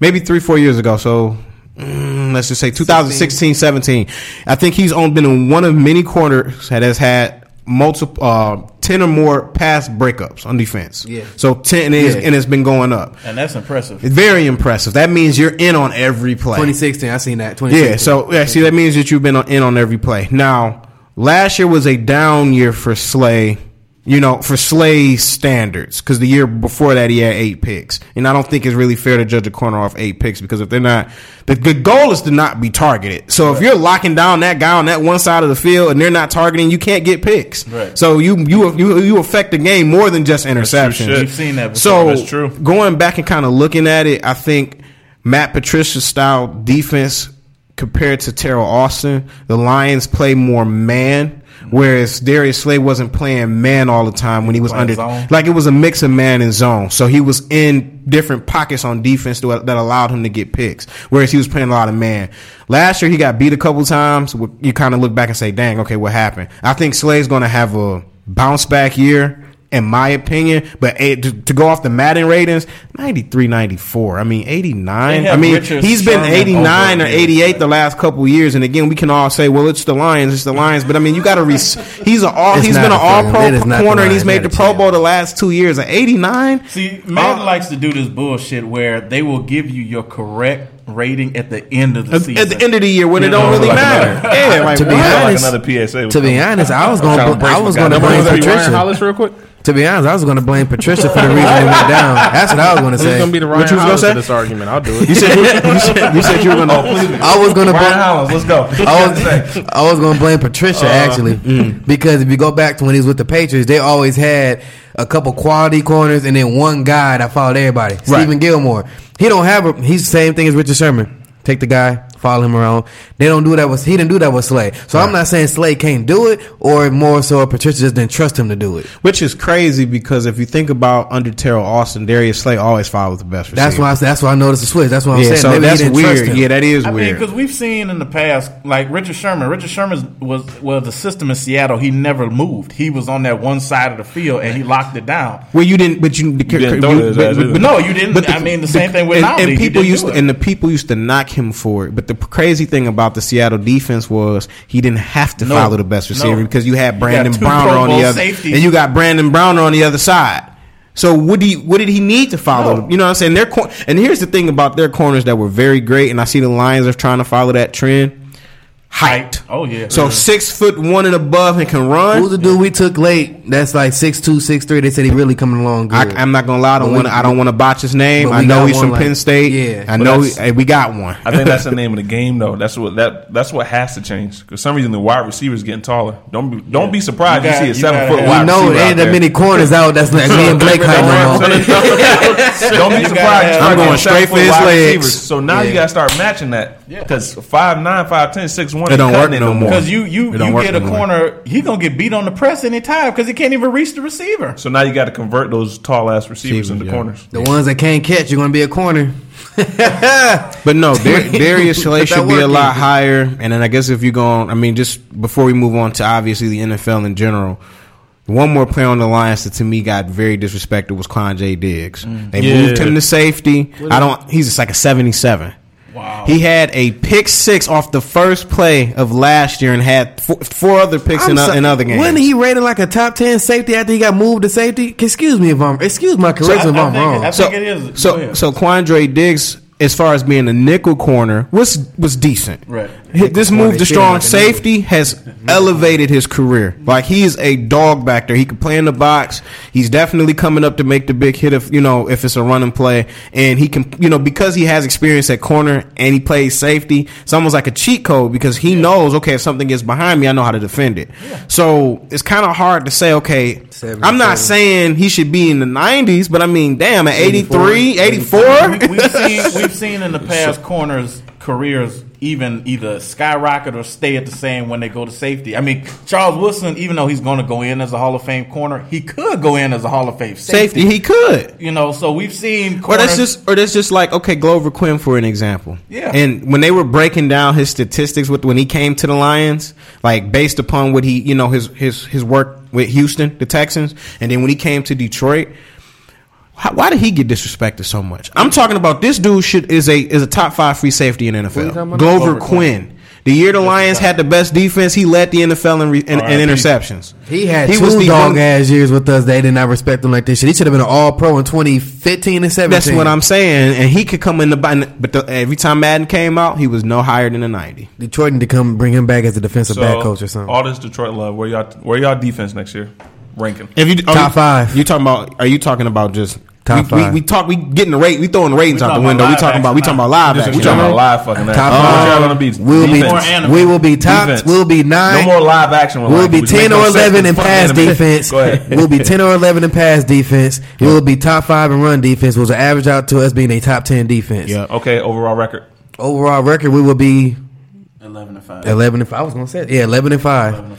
maybe three, four years ago, so mm, let's just say 2016, 17, I think he's only been in one of many corners that has had multiple, uh, 10 or more pass breakups on defense. Yeah. So 10, and, it's, Yeah. and it's been going up. and that's impressive. It's very impressive. That means you're in on every play. 2016, I seen that. 2016. Yeah, so yeah, see that means that you've been on, in on every play. Now, last year was a down year for Slay. You know, for Slay's standards, because the year before that he had eight picks, and I don't think it's really fair to judge a corner off eight picks because if they're not, the, the goal is to not be targeted. So if you're locking down that guy on that one side of the field and they're not targeting, you can't get picks. Right. So you you you you affect the game more than just interceptions. We've seen that. Before. So That's true. going back and kind of looking at it, I think Matt Patricia's style defense compared to Teryl Austin, the Lions play more man. Whereas Darius Slay wasn't playing man all the time when he was under, zone. like it was a mix of man and zone. So he was in different pockets on defense that that allowed him to get picks. Whereas he was playing a lot of man. Last year he got beat a couple times. You kind of look back and say, "Dang, okay, what happened?" I think Slay's going to have a bounce back year in my opinion. But to, to go off the Madden ratings, 93, 94. I mean, 89. I mean, Richard he's been 89 or over 88 the last couple years. And again, we can all say, well, it's the Lions, it's the Lions. But I mean, you got to, re- he's an all, It's he's not been an all fair- pro it is not the corner and he's made the Pro. Bowl the last two years. At 89, See, Madden Uh, likes to do this bullshit where they will give you your correct rating at the end of the season. at the end of the year when it don't know, really like matter. another- Yeah, like To be what? Sound like honest- another PSA. To be honest, I was gonna bl- I was gonna blame nose. Ryan Patricia. Hollis real quick. To be honest, I was gonna blame Patricia for the reason it went down. That's what I was gonna Who's say. gonna be the What Ryan you was gonna Hollis say? of this argument? I'll do it. You said, you, said, you said you were going to. I was gonna blame. Hollins, let's go. I was, I was going to blame Patricia uh, actually mm. because if you go back to when he was with the Patriots, they always had a couple quality corners and then one guy that followed everybody. Stephon Gilmore. He don't have a. He's the same thing as Richard Sherman. Take the guy, follow him around. They don't do that with he didn't do that with Slay. So I'm not saying Slay can't do it, or more so Patricia just didn't trust him to do it. Which is crazy because if you think about under Teryl Austin, Darius Slay always follows the best receiver. That's why I, that's why I noticed the switch. That's what I'm yeah, saying. so Maybe he that's didn't trust weird. him. Yeah, that is I weird. because we've seen in the past, like Richard Sherman. Richard Sherman was was the system in Seattle. He never moved. He was on that one side of the field and he locked it down. well, you didn't, but you, didn't throw it but- but- But no, you didn't. I mean, the same thing with and, and people used to, and the people used to knock him for it. But the crazy thing about the Seattle defense was he didn't have to No. follow the best receiver No. because you had Brandon two Browner on the other, safeties. and you got Brandon Browner on the other side. So what do you, what did he need to follow? No. You know what I'm saying? Their cor- and here's the thing about their corners that were very great, and I see the Lions are trying to follow that trend. Height. Oh yeah. So six foot one and above and can run. Who's the dude we took late? That's like six two, six three. They said he really coming along good. I, I'm not gonna lie. I don't want. to I don't want to botch his name. I know he's from like- Penn State. yeah. I But know. He, hey, we got one. I think that's the name of the game, though. That's what that that's what has to change. Because some reason the wide receivers getting taller. Don't be don't be surprised You you, see a you seven foot wide we know receiver there out ain't that many corners out. That's like me and Blake height no. Don't be surprised. gotta you have- start I'm going straight for his legs. So now you got to start matching that. Because five nine, five ten, six one, It don't work cutting no more. Because you you you get a no more. corner, he gonna get beat on the press anytime because he can't even reach the receiver. So now you got to convert those tall ass receivers Receivers, into yeah. corners. The ones that can't catch, you're gonna be a corner. But no, Dar- Darius Slay should be a lot in. higher. And then I guess if you go on, I mean, just before we move on to obviously the NFL in general, one more player on the Lions that to me got very disrespected was Quandre Diggs. They Yeah. moved him to safety. I don't. He's just like a seventy-seven. Wow. He had a pick six off the first play of last year and had four, four other picks in, so- in other games. Wasn't he rated like a top ten safety after he got moved to safety? Excuse me if I'm. Excuse my So I- charisma if I I'm think- wrong. I so, think it is. So, so Quandre Diggs, as far as being a nickel corner, was was decent. Right. Hi- This move to strong like safety has mm-hmm. elevated his career. Like he is a dog back there. He can play in the box. He's definitely coming up to make the big hit if you know if it's a running play, and he can you know because he has experience at corner and he plays safety. It's almost like a cheat code because he knows okay if something gets behind me, I know how to defend it. Yeah. So it's kind of hard to say okay. Seven, I'm not seven. saying he should be in the 90s, but I mean, damn, at 83, 84. we, we've seen we've seen in the past corners careers even either skyrocket or stay at the same when they go to safety. I mean, Charles Woodson, even though he's going to go in as a Hall of Fame corner, he could go in as a Hall of Fame safety. Safety, he could. you know, so we've seen Or that's just, or that's just like okay, Glover Quinn for an example. Yeah. And when they were breaking down his statistics with when he came to the Lions, like based upon what he, you know, his his his work with Houston, the Texans, and then when he came to Detroit, how, why did he get disrespected so much? I'm talking about this dude should is a is a top five free safety in NFL. Glover Glover Quinn. The year the Lions had the best defense, he led the NFL in, in, in interceptions. He had He two was the dog young- ass years with us. They did not respect him like this shit. He should have been an All Pro in 2015 and 17. That's what I'm saying, and he could come in the but the, every time Madden came out, he was no higher than a 90. Detroit need to come bring him back as a defensive back coach or something. All this Detroit love. Where y'all where y'all defense next year? Ranking. If you oh, Top you- five. you talking about? Are you talking about just Top we, five. We, we talk. We getting the rate. We throwing the ratings We out the window. We talking about. We talking about live. Action. We talking about live fucking action. Top What five. y'all gonna be? We'll be, we will be top. Defense. We'll be nine. No more live action. We'll be ten or eleven in pass defense. We'll be ten or eleven in pass defense. We'll be top five in run defense. Which will average out to us being a top ten defense. Yeah. Okay, overall record. Overall record, we will be eleven and five. eleven and five. I was gonna say yeah, eleven and five. And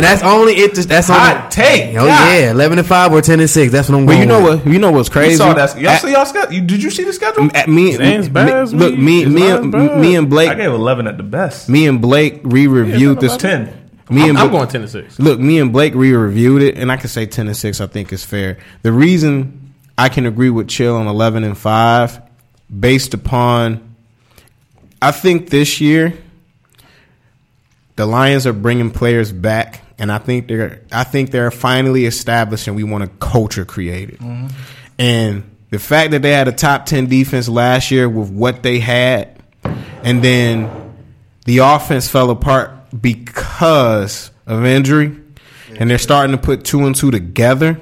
that's only it. Just that's Hot only. take. Oh God. yeah, eleven and five or ten and six. That's what I'm Well, going. you know with. what? You know what's You crazy? saw that. Y'all At- see y'all schedule? You, did you see the schedule? at me, James me- Bass, look, me- me, me, and, me and Blake, I gave eleven at the best. me and Blake re-reviewed this. ten. Me I'm, and I'm Bla- going ten to six. Look, me and Blake re-reviewed it, and I can say ten and six. I think is fair. The reason I can agree with Chill on eleven and five, based upon, I think this year, the Lions are bringing players back, and I think they're, I think they're finally establishing we want a culture created, mm-hmm. and the fact that they had a top ten defense last year with what they had, and then the offense fell apart because of injury, and they're starting to put two and two together.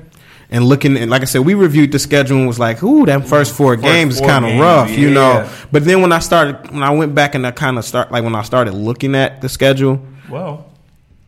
And looking, and like I said, we reviewed the schedule and was like, "Ooh, that first four games is kind of games, rough," you know. But then when I started, when I went back and I kind of start, like when I started looking at the schedule, Well,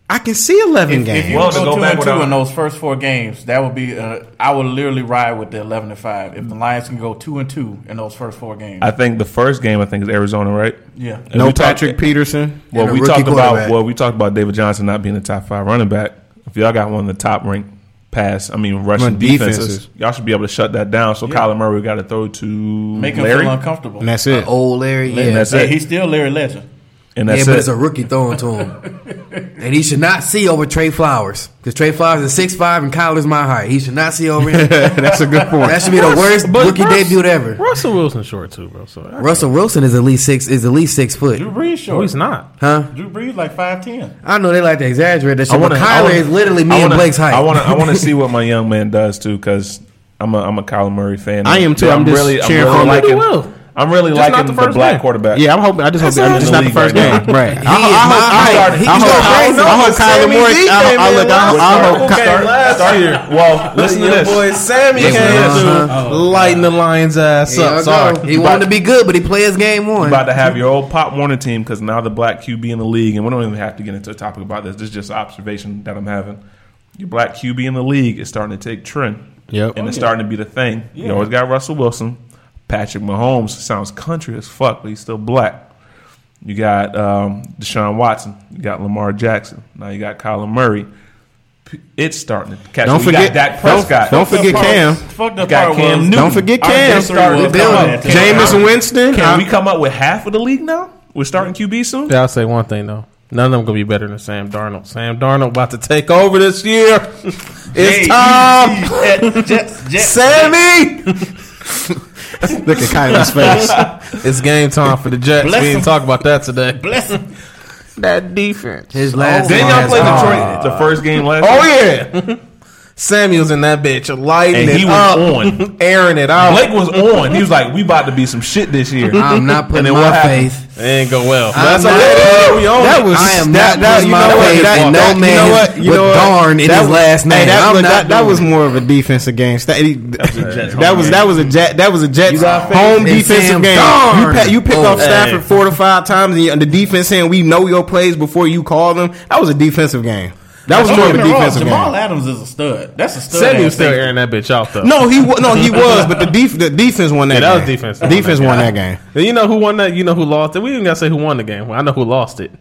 I can see eleven If, games. if you Well, to go, go two back and two in those first four games, that would be. Uh, I would literally ride with the eleven and five. If the Lions can go two and two in those first four games, I think the first game I think is Arizona, right? yeah. And no we talked- Patrick Peterson. Well, we talked about well, we talked about David Johnson not being a top five running back. If y'all got one of the top ranked pass, I mean rushing Run defenses, defenses. y'all should be able to shut that down. So Kyler Murray got to throw to Make him Larry, feel uncomfortable. And that's it. Old Larry, yeah. And that's yeah, it. he's still Larry Legend. And Yeah, that's but it. it's a rookie throwing to him. and he should not see over Trey Flowers. Because Trey Flowers is six five and Kyler's my height. He should not see over him. That's a good point. that should be the worst But rookie Russ- debut ever. Russell Wilson short too, bro. So Russell Wilson is at least six is at least six foot. Drew Brees no, short. he's not. Huh? Drew Brees like five ten. I know they like to exaggerate that shit, but wanna- Kyler wanna- is literally me and wanna- Blake's height. I want to. I want to see what my young man does too, because I'm a I'm a Kyler Murray fan. I am too. I'm just really I'm cheering really for him. liking. He will. I'm really Just liking the the, black game. quarterback. Yeah, I'm hoping. I just hope That's I'm just not the first right game. Right. I, I, hope- I, He I, hope- go crazy. I hope Kyler Sammy Moore. D I, I, in look, I, last I year. hope. Okay, last Start- year. Well, listen to this. boy Sammy Listen to came this. Uh-huh. Oh, lighting the Lions' ass up. Sorry. He wanted to be good, but he plays game one. about to have your old Pop Warner team because now the black QB in the league, and we don't even have to get into a topic about this. This is just an observation that I'm having. Your black QB in the league is starting to take trend, Yep. and it's starting to be the thing. You always got Russell Wilson, Patrick Mahomes sounds country as fuck, but he's still black. You got um, Deshaun Watson, you got Lamar Jackson, now you got Kyler Murray. It's starting to catch. Don't forget- got Dak don't- Prescott. don't forget Cam. Fuck the Got part Cam Newton. Don't forget Our Cam. history Started was building. coming. Jameis Winston. Can we come up with half of the league now? We're starting QB soon. Yeah, I'll say one thing though. None of them gonna be better than Sam Darnold. Sam Darnold about to take over this year. it's time, Sammy. Look at Kyler's face. It's game time for the Jets. Bless we didn't him. talk about that today. Bless him. That defense. His oh, last Didn't name y'all is play hard. Detroit oh. the first game last? Oh year? yeah. Samuel's in that bitch, lighting And it he was up, on. airing it out. Blake was on. He was like, "We about to be some shit this year." I'm not putting then what my happened? faith. It ain't go well. I'm That's not- okay. We own That was I am that, not that, putting you my know what, faith that, in that, no you man know what, you with know what? Darn in That his was- last name. Hey, that, I'm look, not that, that was more of a defensive game. That, he- Jets that was that was a jet that was a Jets You got faith home in defensive Sam game. Darn. You pa- you pick Oh, off Stafford hey. four to five times, and the defense saying we know your plays before you call them. That was a defensive game. That was more of a me wrong, defensive Jamal game. Adams is a stud. That's a stud. Samuel's was still airing that bitch out though. No, he wa- no he was, but the def- the defense won that. Yeah, that was game. defense. The defense won that game. And you know who won that? You know who lost it? We even got to say who won the game. I know who lost it.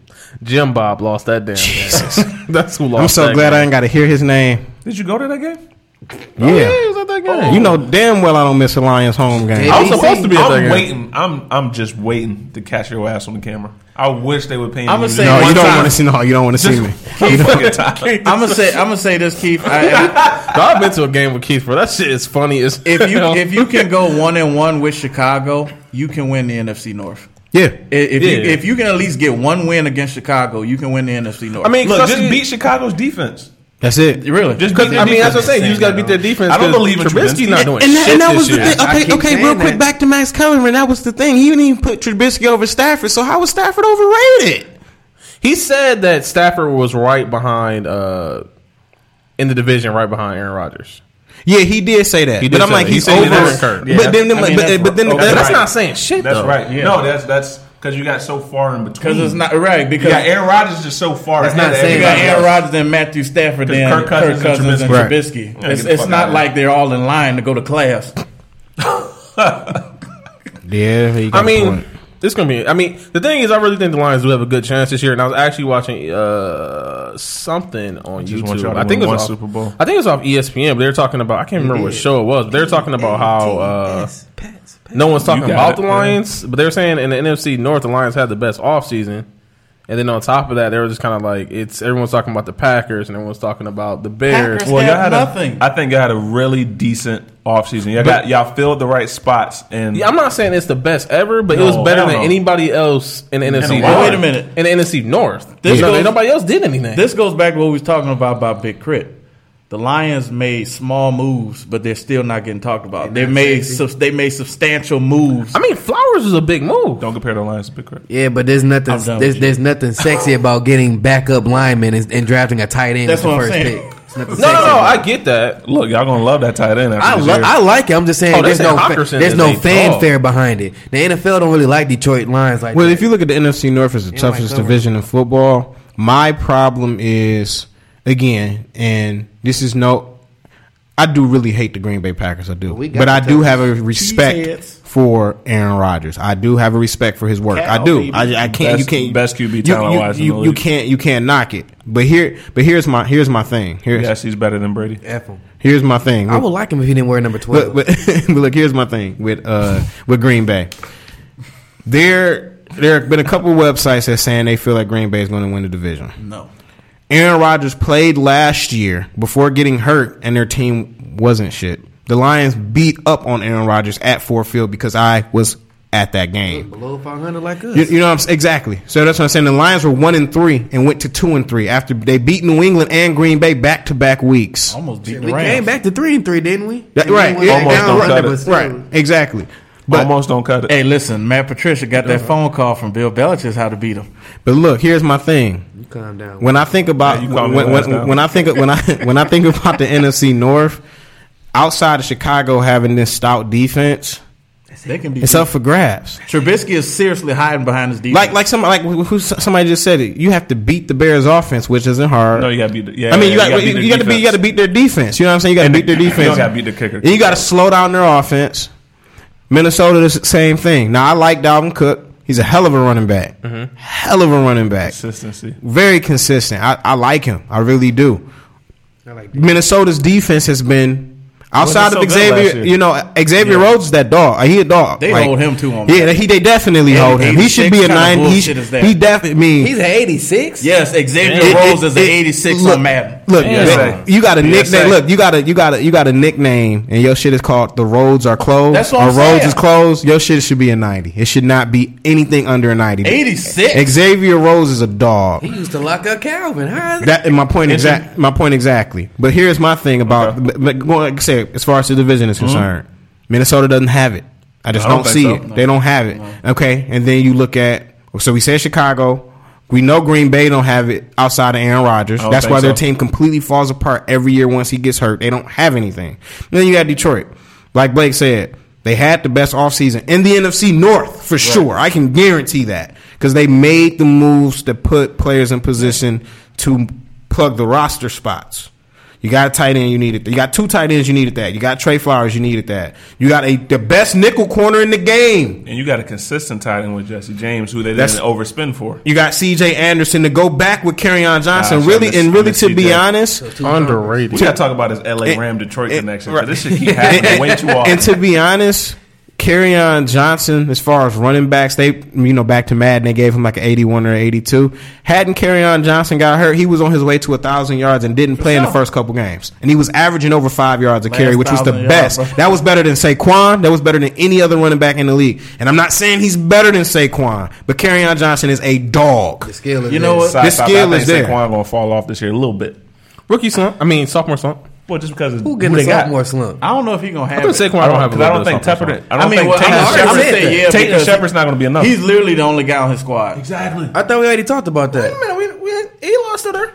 Jim Bob lost that damn game. That's who lost I'm so that glad I game. ain't got to hear his name. Did you go to that game? Oh, yeah, Yeah, he was at that game. you know damn well I don't miss a Lions home game. Yeah. I was supposed to be at that I'm game. waiting. I'm I'm just waiting to catch your ass on the camera. I wish they would pay me. I'ma say No, you don't want to see. No, you don't want to see me. fucking time. I'm gonna say. I'm gonna say this, Keith. I, I've been to a game with Keith, bro. That shit is funny as if you hell. if you can go one and one with Chicago, you can win the NFC North. Yeah, I- If you Yeah. if you can at least get one win against Chicago, you can win the NFC North. I mean, Look, cause just beat Chicago's defense. That's it. really, Just Cause, I mean, that's what I'm saying. You just got to beat their defense. I don't believe in Trubisky Trubisky. not doing And that, shit and that this was the year. thing. Okay, okay, real quick, that. back to Max Kellerman. That was the thing. He didn't even put Trubisky over Stafford. So how was Stafford overrated? He said that Stafford was right behind uh in the division, right behind Aaron Rodgers. Yeah, he did say that. He did but I'm like, that. He's said he over. Yeah, but then, I mean, but, that's but then, right. Okay, that's, That's right. not saying shit. That's though. right. Yeah. No, that's that's because you got so far in between. because it's not right. You Because got Aaron Rodgers is just so far. It's not of saying you got Aaron. Rodgers and Matthew Stafford, Because and Kirk Cousins and and Trubisky. Trubisky. Right. It's, it's not like they're all in line to go to class. Yeah, he got I a mean, point. this gonna be. I mean, the thing is, I really think the Lions do have a good chance this year. And I was actually watching uh something on Just want YouTube. y'all I think it was one off, Super Bowl. I think it was off ESPN. But they were talking about. I can't remember what show it was. But they were talking about how uh, no one's talking about it, the yeah. Lions, but they're saying in the NFC North, the Lions had the best offseason. And then on top of that, they were just kind of like it's everyone's talking about the Packers and everyone's talking about the Bears. Packers. Well, y'all had nothing. A, I think y'all had a really decent offseason. Y'all got y'all filled the right spots and Yeah, I'm not saying it's the best ever, but it was better than no. anybody else in the NFC. a North. while. Wait a minute. In the NFC North, This no, goes- nobody else did anything. This goes back to what we was talking about about Big Crit. The Lions made small moves, but they're still not getting talked about. They made sub- they made substantial moves. I mean, Flowers was a big move. don't compare the Lions to Big Crit. Yeah, but there's nothing. There's, there's nothing sexy about getting backup linemen and, and drafting a tight end That's with the what I'm first saying. pick. It's nothing No, no, sexy no. about I get that. Look, y'all gonna love that tight end. After I, this lo- year. I like it. I'm just saying Oh, they there's say no Hockenson there's is no a fanfare behind it. The NFL don't really like Detroit Lions like Well, that. if you look at the NFC North as the like toughest summer. division in football, My problem is again, and this is no. I do really hate the Green Bay Packers. I do, We but I do have a respect for Aaron Rodgers. I do have a respect for his work. I do. I, I can't. you can't. best QB you- talent-wise in You, the you, you can't. You can't knock it. But here. But here's my. Here's my thing. Here's Yes, he's better than Brady. F him. here's my thing. I would like him if he didn't wear number twelve. But, but, but look, here's my thing with uh with Green Bay. There there have been a couple websites that saying they feel like Green Bay is going to win the division. No. Aaron Rodgers played last year before getting hurt, and their team wasn't shit. The Lions beat up on Aaron Rodgers at Ford Field because I was at that game. Below five hundred like us. You, you know what I'm saying? Exactly. So that's what I'm saying. The Lions were one and three and went to two and three after they beat New England and Green Bay back to back weeks. Almost beat the we Rams. came back to three and three, didn't we? That- And we right. Almost down don't under, cut it. Right. Exactly. But Almost don't cut it. Hey, listen, Matt Patricia got that phone call from Bill Belichick how to beat him. But look, here's my thing. You calm down. When I think about Yeah, when, when, when I think when I when I think about the NFC North, outside of Chicago having this stout defense, They can be. it's up for grabs. Trubisky is seriously hiding behind his defense. Like like some like who, somebody just said it. You have to beat the Bears offense, which isn't hard. No, you got to beat. The, yeah, I mean, you got you, got to beat you got to beat their defense. You know what I'm saying? You got to beat their defense. don't gotta beat the kicker. And you got to slow down their offense. Minnesota, the same thing. Now I like Dalvin Cook. He's a hell of a running back. Mm-hmm. Hell of a running back. consistency. Very consistent. I, I like him. I really do. I like. Minnesota's defense has been outside of so Xavier. You know, Xavier Rhodes is that dog. He a dog. They hold him too on Yeah, Madden. he they definitely Yeah, hold him. He should be a 86 nine. He, bullshit is that? he definitely. I mean, He's an eighty six. yes, Xavier it- Rhodes it- is an 86 look, on Madden. Look, PSA. you got a PSA. nickname. Look, you got a you got a you got a nickname, and your shit is called the roads are closed. That's what or I'm roads saying. is closed. Your shit should be a ninety. It should not be anything under a ninety. 86? Xavier Rhodes is a dog. He used to lock up Calvin. How That is my point exact. My point exactly. But here's my thing about. Okay. But, but going, like I said, as far as the division is hmm? concerned, Minnesota doesn't have it. I just I don't don't, see so. it. They don't have it. Okay, and then you look at. So we said Chicago. We know Green Bay don't have it outside of Aaron Rodgers. That's why their so. team completely falls apart every year once he gets hurt. They don't have anything. And then you got Detroit. Like Blake said, they had the best offseason in the NFC North for sure. I can guarantee that because they made the moves to put players in position to plug the roster spots. You got a tight end, you needed. You got two tight ends, you needed that. You got Trey Flowers, you needed that. You got a the best nickel corner in the game. And you got a consistent tight end with Jesse James, who they That's- didn't overspend for. You got C.J. Anderson to go back with on Johnson. Gosh, really, miss- and really, miss to be CJ. honest, Underrated. We got to talk about his LA Ram Detroit connection. right. 'cause This shit keep happening way too often. And to be honest, on Johnson, as far as running backs, they you know back to Madden, they gave him like an eighty-one or eighty-two. Hadn't on Johnson got hurt, he was on his way to a thousand yards and didn't play in the first couple games, and he was averaging over five yards a Last carry, which was the 1,000 best. yards, bro. that was better than Saquon. That was better than any other running back in the league. And I'm not saying he's better than Saquon, but on Johnson is a dog. the skill is You know there. what? Side- the skill I is there. Saquon going to fall off this year a little bit. Rookie slump. I mean, sophomore slump. Well, just because of Who who they got. more slump? I don't know if he's gonna I have think it. Saquon I don't don't, have a 'cause I little don't think of Tepper. I don't I mean, think well, taking I'm already Shepard, saying yeah, taking because Shepard's not going to be enough. He's literally the only guy on his squad. exactly. I thought we already talked about that. we, we, Elon's still there.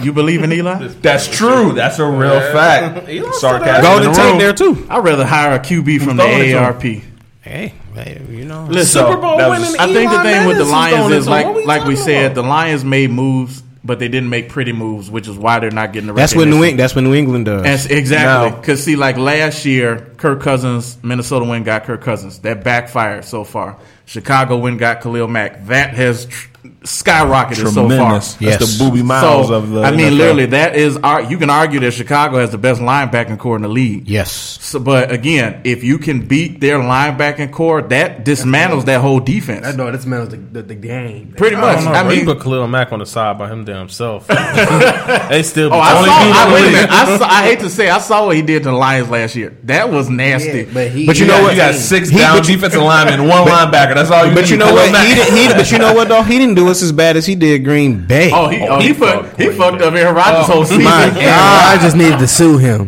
You believe in Eli? That's true. That's a real fact. Elon's Sarcasm. Golden the Tate there too. I'd rather hire a QB from the throwing it to him? AARP. Hey, hey, you know. Listen, Super Bowl that was- winning I think the Eli thing with the Lions is it to him. like like we talking said, the Lions made moves, but they didn't make pretty moves, which is why they're not getting the. That's what New. England. That's what New England does. That's exactly because see, like last year, Kirk Cousins, Minnesota win got Kirk Cousins. That backfired so far. Chicago win got Khalil Mack. That has tr- skyrocketed so far. Tremendous. That's Yes. the booby miles So of the. I mean, NFL. literally, that is our. You can argue that Chicago has the best linebacking core in the league. yes. So, but again, if you can beat their linebacking core, that dismantles that whole defense. I know this man was the, the, the game. Pretty I much. know. I bro. You mean, put Khalil Mack on the side by him damn himself. they still. oh, I saw. I, wait a minute. I, saw, I hate to say, I saw what he did to the Lions last year. That was nasty. Yeah, but he, But you he know got what? You got six He- down but you- defensive linemen, and one linebacker. That's all you. But you know what? He, did, he But you know what though? He didn't do us as bad as he did Green Bay. Oh, he, oh, he, he put fucked he fucked up Aaron Rodgers' whole season. my Aaron, I just needed to sue him.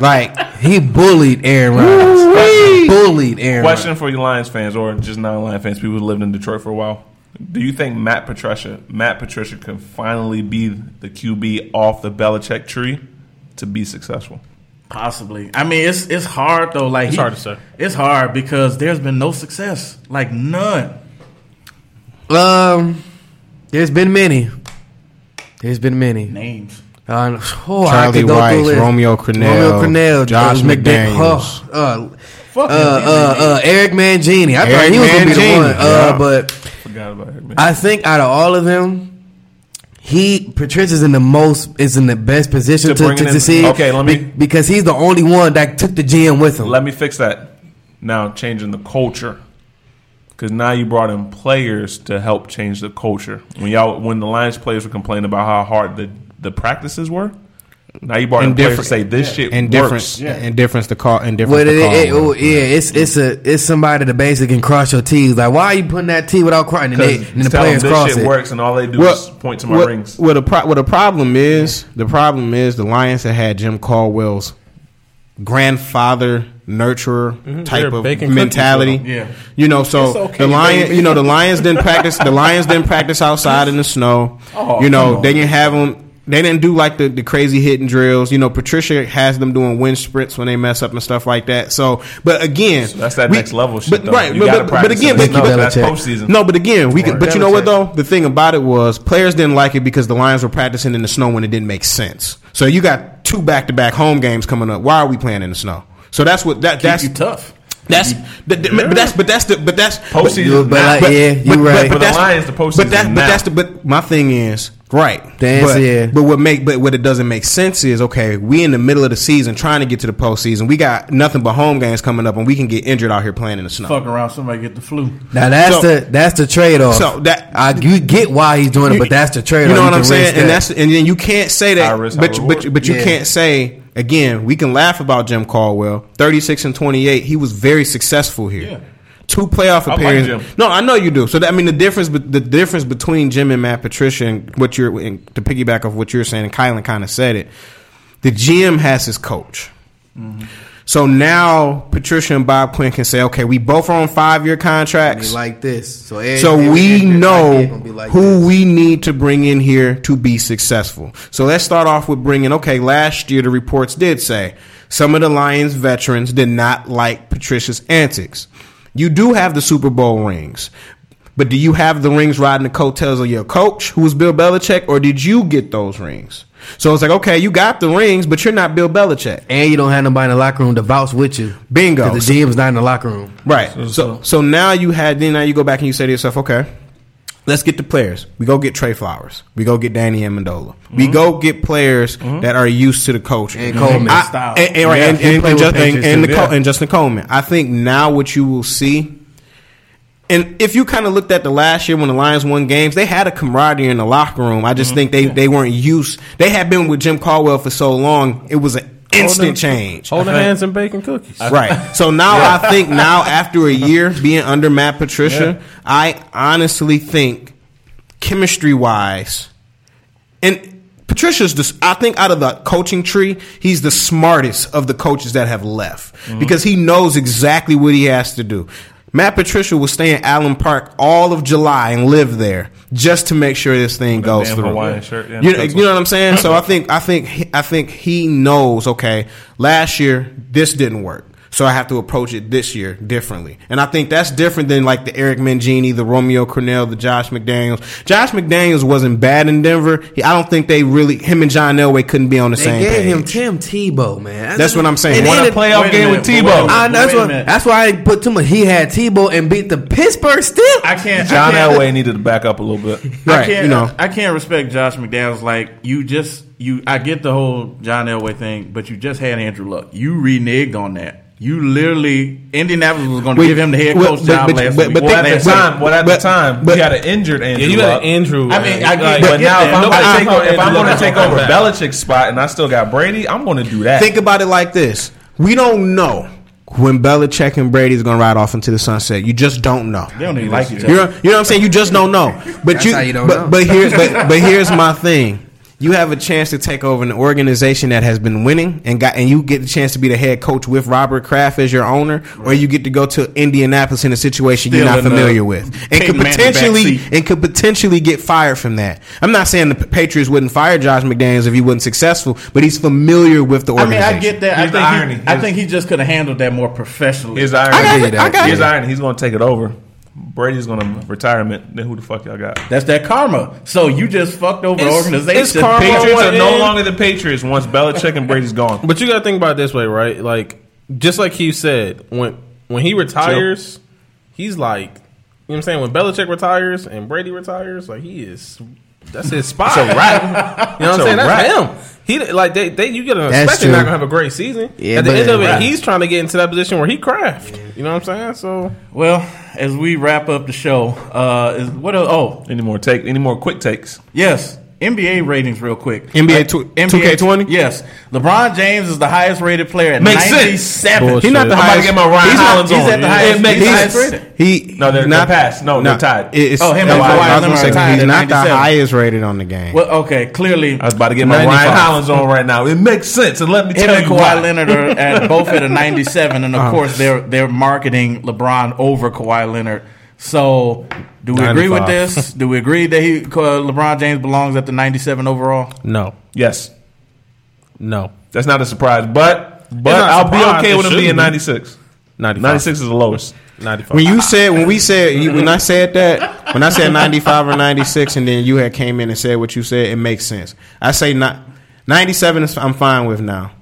like He bullied Aaron Rodgers. Bullied Aaron. Question for you Lions fans or just non-Lion fans, people who lived in Detroit for a while. Do you think Matt Patricia, Matt Patricia, can finally be the QB off the Belichick tree to be successful? Possibly. I mean, it's it's hard though. Like It's he- hard to say. It's hard because there's been no success, like none. Um, there's been many. There's been many. Names. Uh, oh, Charlie could go Weis, list. Romeo Crennel, Romeo Crennel, Josh McDa- McDaniels. oh, uh, uh, uh, uh, Eric Mangini. I thought he was gonna be the one. Uh, yeah. but Forgot about it, man. I think out of all of them, he Patricia's in the most is in the best position To to, bring to, it in- succeed. okay, let me- be- because he's the only one that took the GM with him. Let me fix that. Now changing the culture, because now you brought in players to help change the culture. When y'all, when the Lions players were complaining about how hard the the practices were, now you brought in players to different- say this shit and works. different and difference to call and difference But it, call. it, oh, yeah, it's it's a it's somebody to basically can cross your T's. Like, why are you putting that T without crossing? And, they, and the tell them players this cross shit it. works, and all they do Well, is point to my what, rings. What the pro- what the problem is? The problem is the Lions have had Jim Caldwell's grandfather nurturer mm-hmm. type They're of baking cookies mentality. Yeah. You know, so okay, the lion, baby. you know, the Lions didn't practice. The Lions didn't practice outside in the snow. Oh, you know, they didn't have them. They didn't do like the, the crazy hitting drills. You know, Patricia has them doing wind sprints when they mess up and stuff like that. So, but again, That's that we- next level shit. But, though. right, you but, gotta but, but again, but, the snow, that's postseason. no, but again, we can. But you know what though? The thing about it was players didn't like it because the Lions were practicing in the snow when it didn't make sense. So you got two back to back home games coming up. Why are we playing in the snow? So that's what that Keep that's you tough. that's but, but that's but that's the but that's Postseason But, now. like, yeah, you right. For the that's- Lions, the postseason But that, but now. that's the but my thing is right. The answer, but, yeah. but what make but what it doesn't make sense is okay. We in the middle of the season trying to get to the postseason. We got nothing but home games coming up, and we can get injured out here playing in the snow. Fuck around, somebody get the flu. Now that's So- the that's the trade off. So that- I you get why he's doing it, but that's the trade off. You know what I'm saying? And that's and then you can't say High that, risk, but high but reward. but you Yeah. can't say again. We can laugh about Jim Caldwell, 36 and 28. He was very successful here. Yeah. Two playoff like appearances. Jim. no, I know you do. So that, I mean, the difference, the difference between Jim and Matt Patricia, and what you're and to piggyback off what you're saying, and Kylan kind of said it. The GM has his coach. Mm-hmm. So now Patricia and Bob Quinn can say, okay, we both are on five year contracts. like this. So every- So every we know idea gonna be like who this. we need to bring in here to be successful. So let's start off with bringing. Okay, last year the reports did say some of the Lions veterans did not like Patricia's antics. You do have the Super Bowl rings, but do you have the rings riding the coattails of your coach, who was Bill Belichick, or did you get those rings? So it's like, okay, you got the rings, but you're not Bill Belichick. and you don't have nobody in the locker room to vouch with you. Bingo. The GM's not in the locker room. Right. So, so now you had then now you go back and you say to yourself, okay, let's get the players. We go get Trey Flowers. We go get Danny Amendola. We mm-hmm. go get players mm-hmm. that are used to the coach And Coleman. I- Style. and, and, right, Yeah, and, he and, played and, and, and, too, Nicole- yeah. and Justin Coleman. I think now what you will see. And if you kind of looked at the last year when the Lions won games, they had a camaraderie in the locker room. I just mm-hmm. think they, they weren't used. They had been with Jim Caldwell for so long. It was an instant change. Holding hands and baking cookies. Right. So now I think now after a year being under Matt Patricia, I honestly think chemistry wise, and Patricia's the I think out of the coaching tree, he's the smartest of the coaches that have left mm-hmm. because he knows exactly what he has to do. Matt Patricia will stay in Allen Park all of July and live there just to make sure this thing goes through. Hawaiian shirt, yeah, you, that's you know what I'm saying? So I think I think I think he knows. Okay, last year this didn't work, so I have to approach it this year differently. And I think that's different than like the Eric Mangini, the Romeo Crennel, the Josh McDaniels. Josh McDaniels wasn't bad in Denver. He, I don't think they really him and John Elway couldn't be on the They same gave page. him Tim Tebow, man. That's what I'm saying. And Won then a it- playoff game minute, with but wait a Tebow. I, that's Wait a what. minute. That's why I put too much. He had Tebow and beat the Pittsburgh Steelers. I can't. John I can't, Elway needed to back up a little bit. I Right, can't. you know. I can't respect Josh McDaniels. Like you just you. I get the whole John Elway thing, but you just had Andrew Luck. You reneged on that. You literally Indianapolis was going to give him the head well, coach but- job but- last but- week. but Well, at think- the time, well, at but- the time, but- we had an injured Andrew. Yeah, you got an Andrew. I mean, uh, I get- like, I But now, if I'm going to take over, if I'm going to take over back. Belichick's spot, and I still got Brady, I'm going to do that. Think about it like this: we don't know when Belichick and Brady is going to ride off into the sunset. You just don't know. They don't even like each You know, you know what I'm saying? You just don't know. But That's you, how you don't but, know. but here's but, but here's my thing. You have a chance to take over an organization that has been winning and got and you get the chance to be the head coach with Robert Kraft as your owner, or you get to go to Indianapolis in a situation you're not familiar with. And could potentially and could potentially get fired from that. I'm not saying the Patriots wouldn't fire Josh McDaniels if he wasn't successful, but he's familiar with the I mean, organization. I get that. I Here's the think, irony. he, I think he just could have handled that more professionally. His the irony. I got it, I got Here's it. the irony. He's going to take it over. Brady's going to retirement. Then who the fuck y'all got? That's that karma. So you just fucked over the It's- organization. it's karma. Patriots are no longer the Patriots once Belichick and Brady's gone. But you got to think about it this way, right? Like, just like Keith said, when when he retires, he's like, you know what I'm saying? When Belichick retires and Brady retires, like he is, that's his spot. It's a wrap. You know what I'm saying? a That's him. He like they, they you get an That's expect they're not gonna have a great season. Yeah, At the end of it, Right. he's trying to get into that position where he craft. You know what I'm saying? So well, as we wrap up the show, uh, is what? else- Oh, Any more take? Any more quick takes? yes. NBA ratings, real quick. NBA tw- 2K20? Yes, LeBron James is the highest rated player at Makes ninety-seven. Bullshit. He's not the I'm about to highest. get my Ryan He's not- Hollins he's on. at the Yeah. highest- It makes he's highest rated. He No, they're- they're passed. No, they're tied. It's, Oh, him and Kawhi why I was Leonard are tied he's not the highest rated on the game. Well, okay, clearly I was about to get my 95. Ryan Hollins on right now. It makes sense, and let me him tell and you Kawhi why. Leonard are at both at a 97, and of uh. course they're they're marketing LeBron over Kawhi Leonard. So, do we agree with 95. this? Do we agree that he uh, LeBron James belongs at the 97 overall? no, Yes, no, that's not a surprise, but but not a I'll be surprise. okay It with him being shouldn't be. 96. 95. 96 is the lowest. 95. when you said when we said you- when I said that when I said ninety five or ninety six and then you had came in and said what you said, it makes sense. I say not ninety seven is I'm fine with now.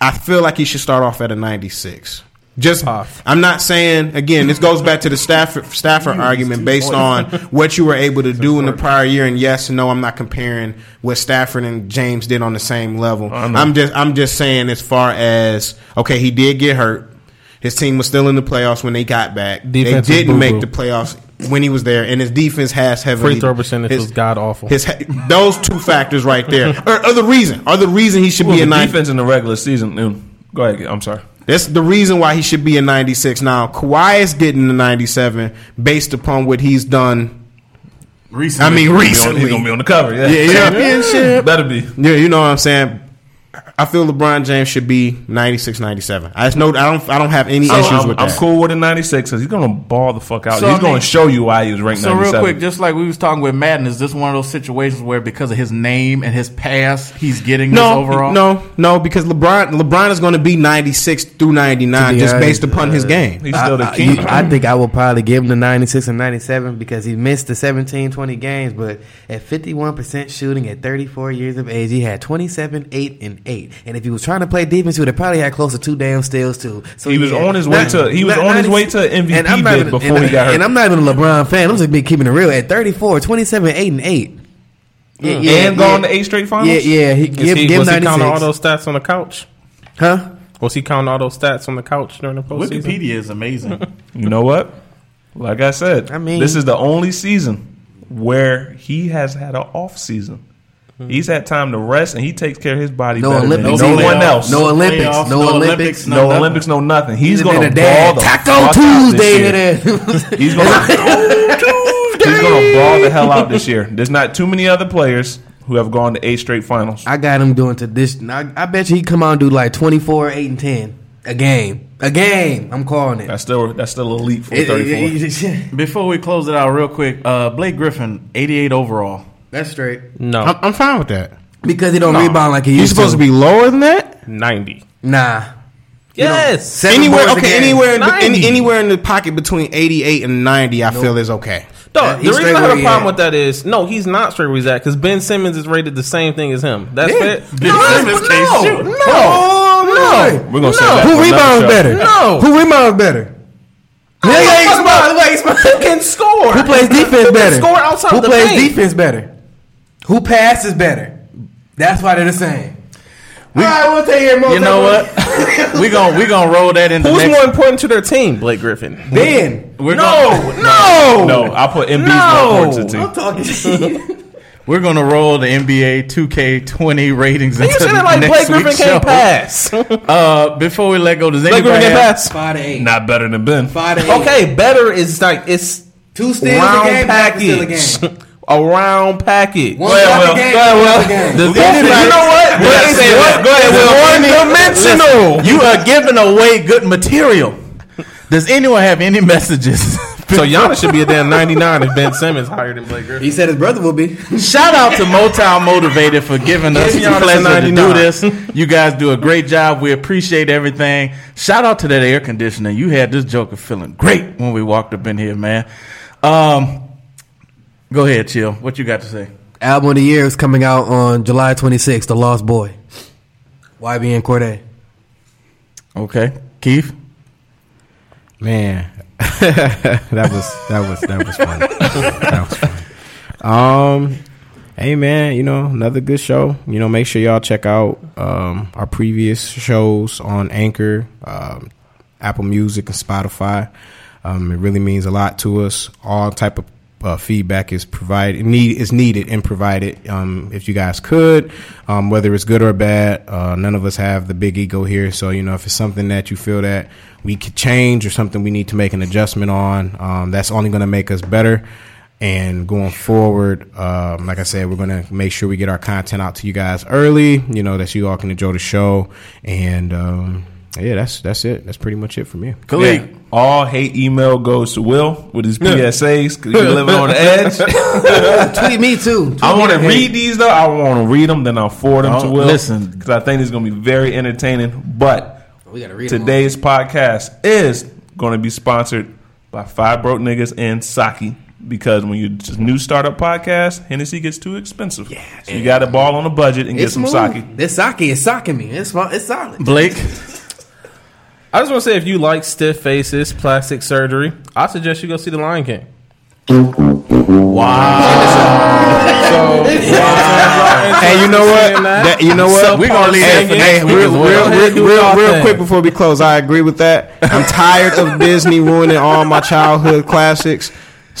I feel like he should start off at a ninety six. Just Tough. I'm not saying again. This goes back to the Stafford Stafford argument based on what you were able to do in the prior year. And yes, no, I'm not comparing what Stafford and James did on the same level. I know. I'm just I'm just saying as far as okay, he did get hurt. His team was still in the playoffs when they got back. Defense they didn't make boo-boo. the playoffs when he was there, and his defense has heavily free throw percentage his- was god awful. His those two factors right there are, are the reason are the reason he should Well, be a the nine. defense in the regular season. mm, Go ahead. I'm sorry. That's the reason why he should be a 96. Now, Kawhi is getting the 97 based upon what he's done. Recently, I mean, He's gonna be on- recently. He's gonna be on the cover. Yeah, Yeah, championship. Better be. Yeah, you know what I'm saying? I feel LeBron James should be 96, 97. I just know I don't I don't have any So issues I'm, with I'm that. cool with a 96 because he's gonna ball the fuck out. So, he's I mean- gonna show you why he was ranked So 97. real quick, just like we was talking with Madden, is this one of those situations where because of his name and his past, he's getting this No, overall? no, no, because LeBron LeBron is going to be 96 through 99 just honest, based upon his uh, game. he's still the I, king. you- I think I will probably give him the 96 and 97 because he missed the 17, 20 games, but at 51% shooting at 34 years of age, he had 27, 8, and 8. And if he was trying to play defense, he would have probably had close to two damn steals, too. So He was yeah, on his way not- to- he was not on his way to MVP and I'm not even- before and, he got hurt. And I'm not even a LeBron fan. I'm just be keeping it real. At 34, 27, 8, and 8. Mm-hmm. Yeah, yeah, and gone yeah. to eight straight finals. Yeah, yeah. He, Is give, he, give was he counting all those stats on the couch? huh? Was he counting all those stats on the couch during the postseason? Wikipedia is amazing. You know what? Like I said, I mean- this is the only season where he has had an off season. He's had time to rest, and he takes care of his body No better Olympics. than no No one else. No Olympics. Playoffs, No Olympics. no nothing. Olympics, no nothing. He's He's going to ball the Taco Tuesday. this year. today. He's going to he's going to ball the hell out this year. There's not too many other players who have gone to eight straight finals. I got him doing to this. I, I bet you he come out and do like 24, 8, and 10. A game. A game. I'm calling it. That's still that's still elite for It- 34. it- it- Before we close it out, real quick, uh, Blake Griffin, 88 overall. That's straight. No, I'm, I'm fine with that. Because he don't rebound like he He's used supposed to be lower than that? 90. Nah. Yes. Seven Anywhere okay, game. anywhere in, 90. any, anywhere in the pocket between 88 and 90 I feel is okay. No, Yeah, the reason I have a problem at. with that is no, he's not straight where he's at because Ben Simmons is rated the same thing as him. That's Yeah. fair. Ben no, Simmons can't no, shoot. no, no. We're gonna say No. that Who rebounds better? No. Who rebounds better? Who Who can score? Who plays defense better? score outside Who plays defense better? Who passes better? That's why they're the same. All right, we'll take it more. You know what? we gon' we gonna roll that into Who's next. more important to their team, Blake Griffin? Ben. We're No, gonna, no, No, I'll put Embiid's No. more important to the I'm team. talking shit. we're gonna roll the NBA 2K20 ratings. You into said it like next Blake Griffin can't show. pass. Uh, before we let go, does Blake Griffin can't pass. Five to eight. Not better than Ben. Five to eight. Okay, better is like it's Two steals a round game. half a steal a package. Game. A round package. One Go ahead, block Will. Go ahead, Will. block. The- It's you know what? We But say that. Go ahead, Will. one dimensional. You are giving away good material. Does anyone have any messages So Giannis should be a damn 99 if Ben Simmons higher than Blake Griffin. He said his brother will be. Shout out to Motown Motivated for giving us the pleasure to do this. You guys do a great job. We appreciate everything. Shout out to that air conditioner. You had this joker feeling great when we walked up in here, man. Um, go ahead, chill. What you got to say? Album of the year is coming out on July 26th. The Lost Boy. YBN Cordae. Okay, Keith. Man, that was that was that was fun. that was fun. Um, hey man, you know another good show. You know, make sure y'all check out um, our previous shows on Anchor, um, Apple Music, and Spotify. Um, it really means a lot to us. All type of uh, feedback is provided need is needed and provided. Um, if you guys could, um, whether it's good or bad, uh, none of us have the big ego here. So you know, if it's something that you feel that we could change or something we need to make an adjustment on, um, that's only going to make us better. And going forward, um, like I said, we're going to make sure we get our content out to you guys early. You know that you all can enjoy the show. And um, yeah, that's that's it. That's pretty much it for me. Khalid. Yeah. All hate email goes to Will with his PSAs because you're living on the edge. Tweet me too. Tweet I want to the hate. read these though. I want to read them, then I'll forward them Oh, to Will. listen. because I think it's going to be very entertaining. But We gotta read 'em all. today's podcast is going to be sponsored by Five Broke Niggas and Saki. Because when you're just new startup podcast, Hennessy gets too expensive. Yeah, so you got to ball on a budget and get some smooth. sake. This sake is socking me. It's it's solid. Blake. I just want to say if you like stiff faces, plastic surgery, I suggest you go see The Lion King. Wow. So, Hey, you know what? That, you know what? we're gonna leave that for Hey, next week real, as well. real, Go ahead, do real, real quick before we close, I agree with that. I'm tired of Disney ruining all my childhood classics.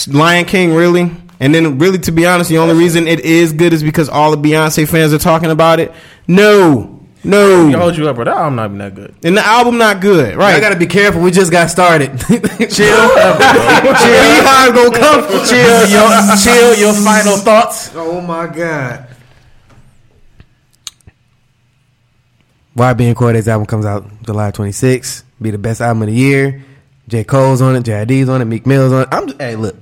Lion King, really? And then, really, to be honest, the only reason it is good is because all the Beyonce fans are talking about it. No, I no, hold you up, but that album not even that good. and the album not good, right? I gotta be careful. We just got started. chill, Chill. Beyhive gonna come chill. Your, chill. Your final thoughts. Oh my god. YBN Cordae's album comes out July 26th. Be the best album of the year. J. Cole's on it, JID's on it, Meek Mill's on it. I'm just, hey, look.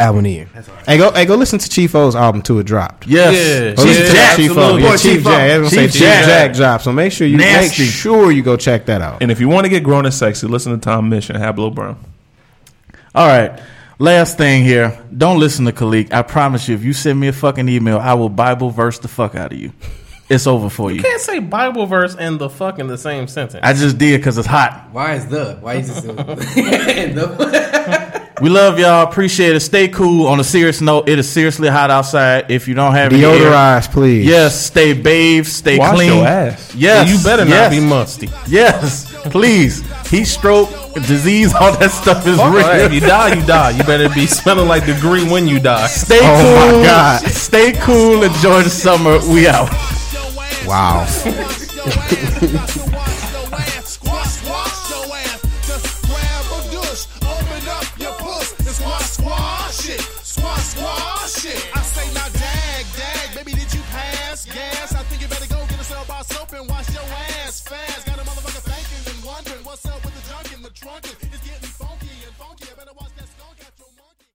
Album of the year. That's all. Hey, go, hey, go listen to Chief O's album too. It dropped. Yes. Yeah. Go listen to Yeah, Chief O. Yeah, Chief Chief Jack. I Chief say Chief Jack. Jack dropped. So make sure you Nasty. make sure you go check that out. And if you want to get grown and sexy, listen to Tom Mission, Have Hablo Brown. All right. Last thing here. Don't listen to Khalik. I promise you, if you send me a fucking email, I will Bible verse the fuck out of you. It's over for you. You can't say Bible verse and the fuck in the same sentence. I just did because it's hot. Why is the? Why is this? The We love y'all. Appreciate it. Stay cool. On a serious note, it is seriously hot outside. If you don't have any air- Deodorize, please. yes, stay bathed, stay Wash clean. your ass. Yes, you better not yes, be musty. Yes, please. Heat stroke, disease, all that stuff is Fuck real. all that. If you die, you die. You better be smelling like the green when you die. Stay Oh cool. my God. Stay cool. Enjoy the summer. We out. Wow.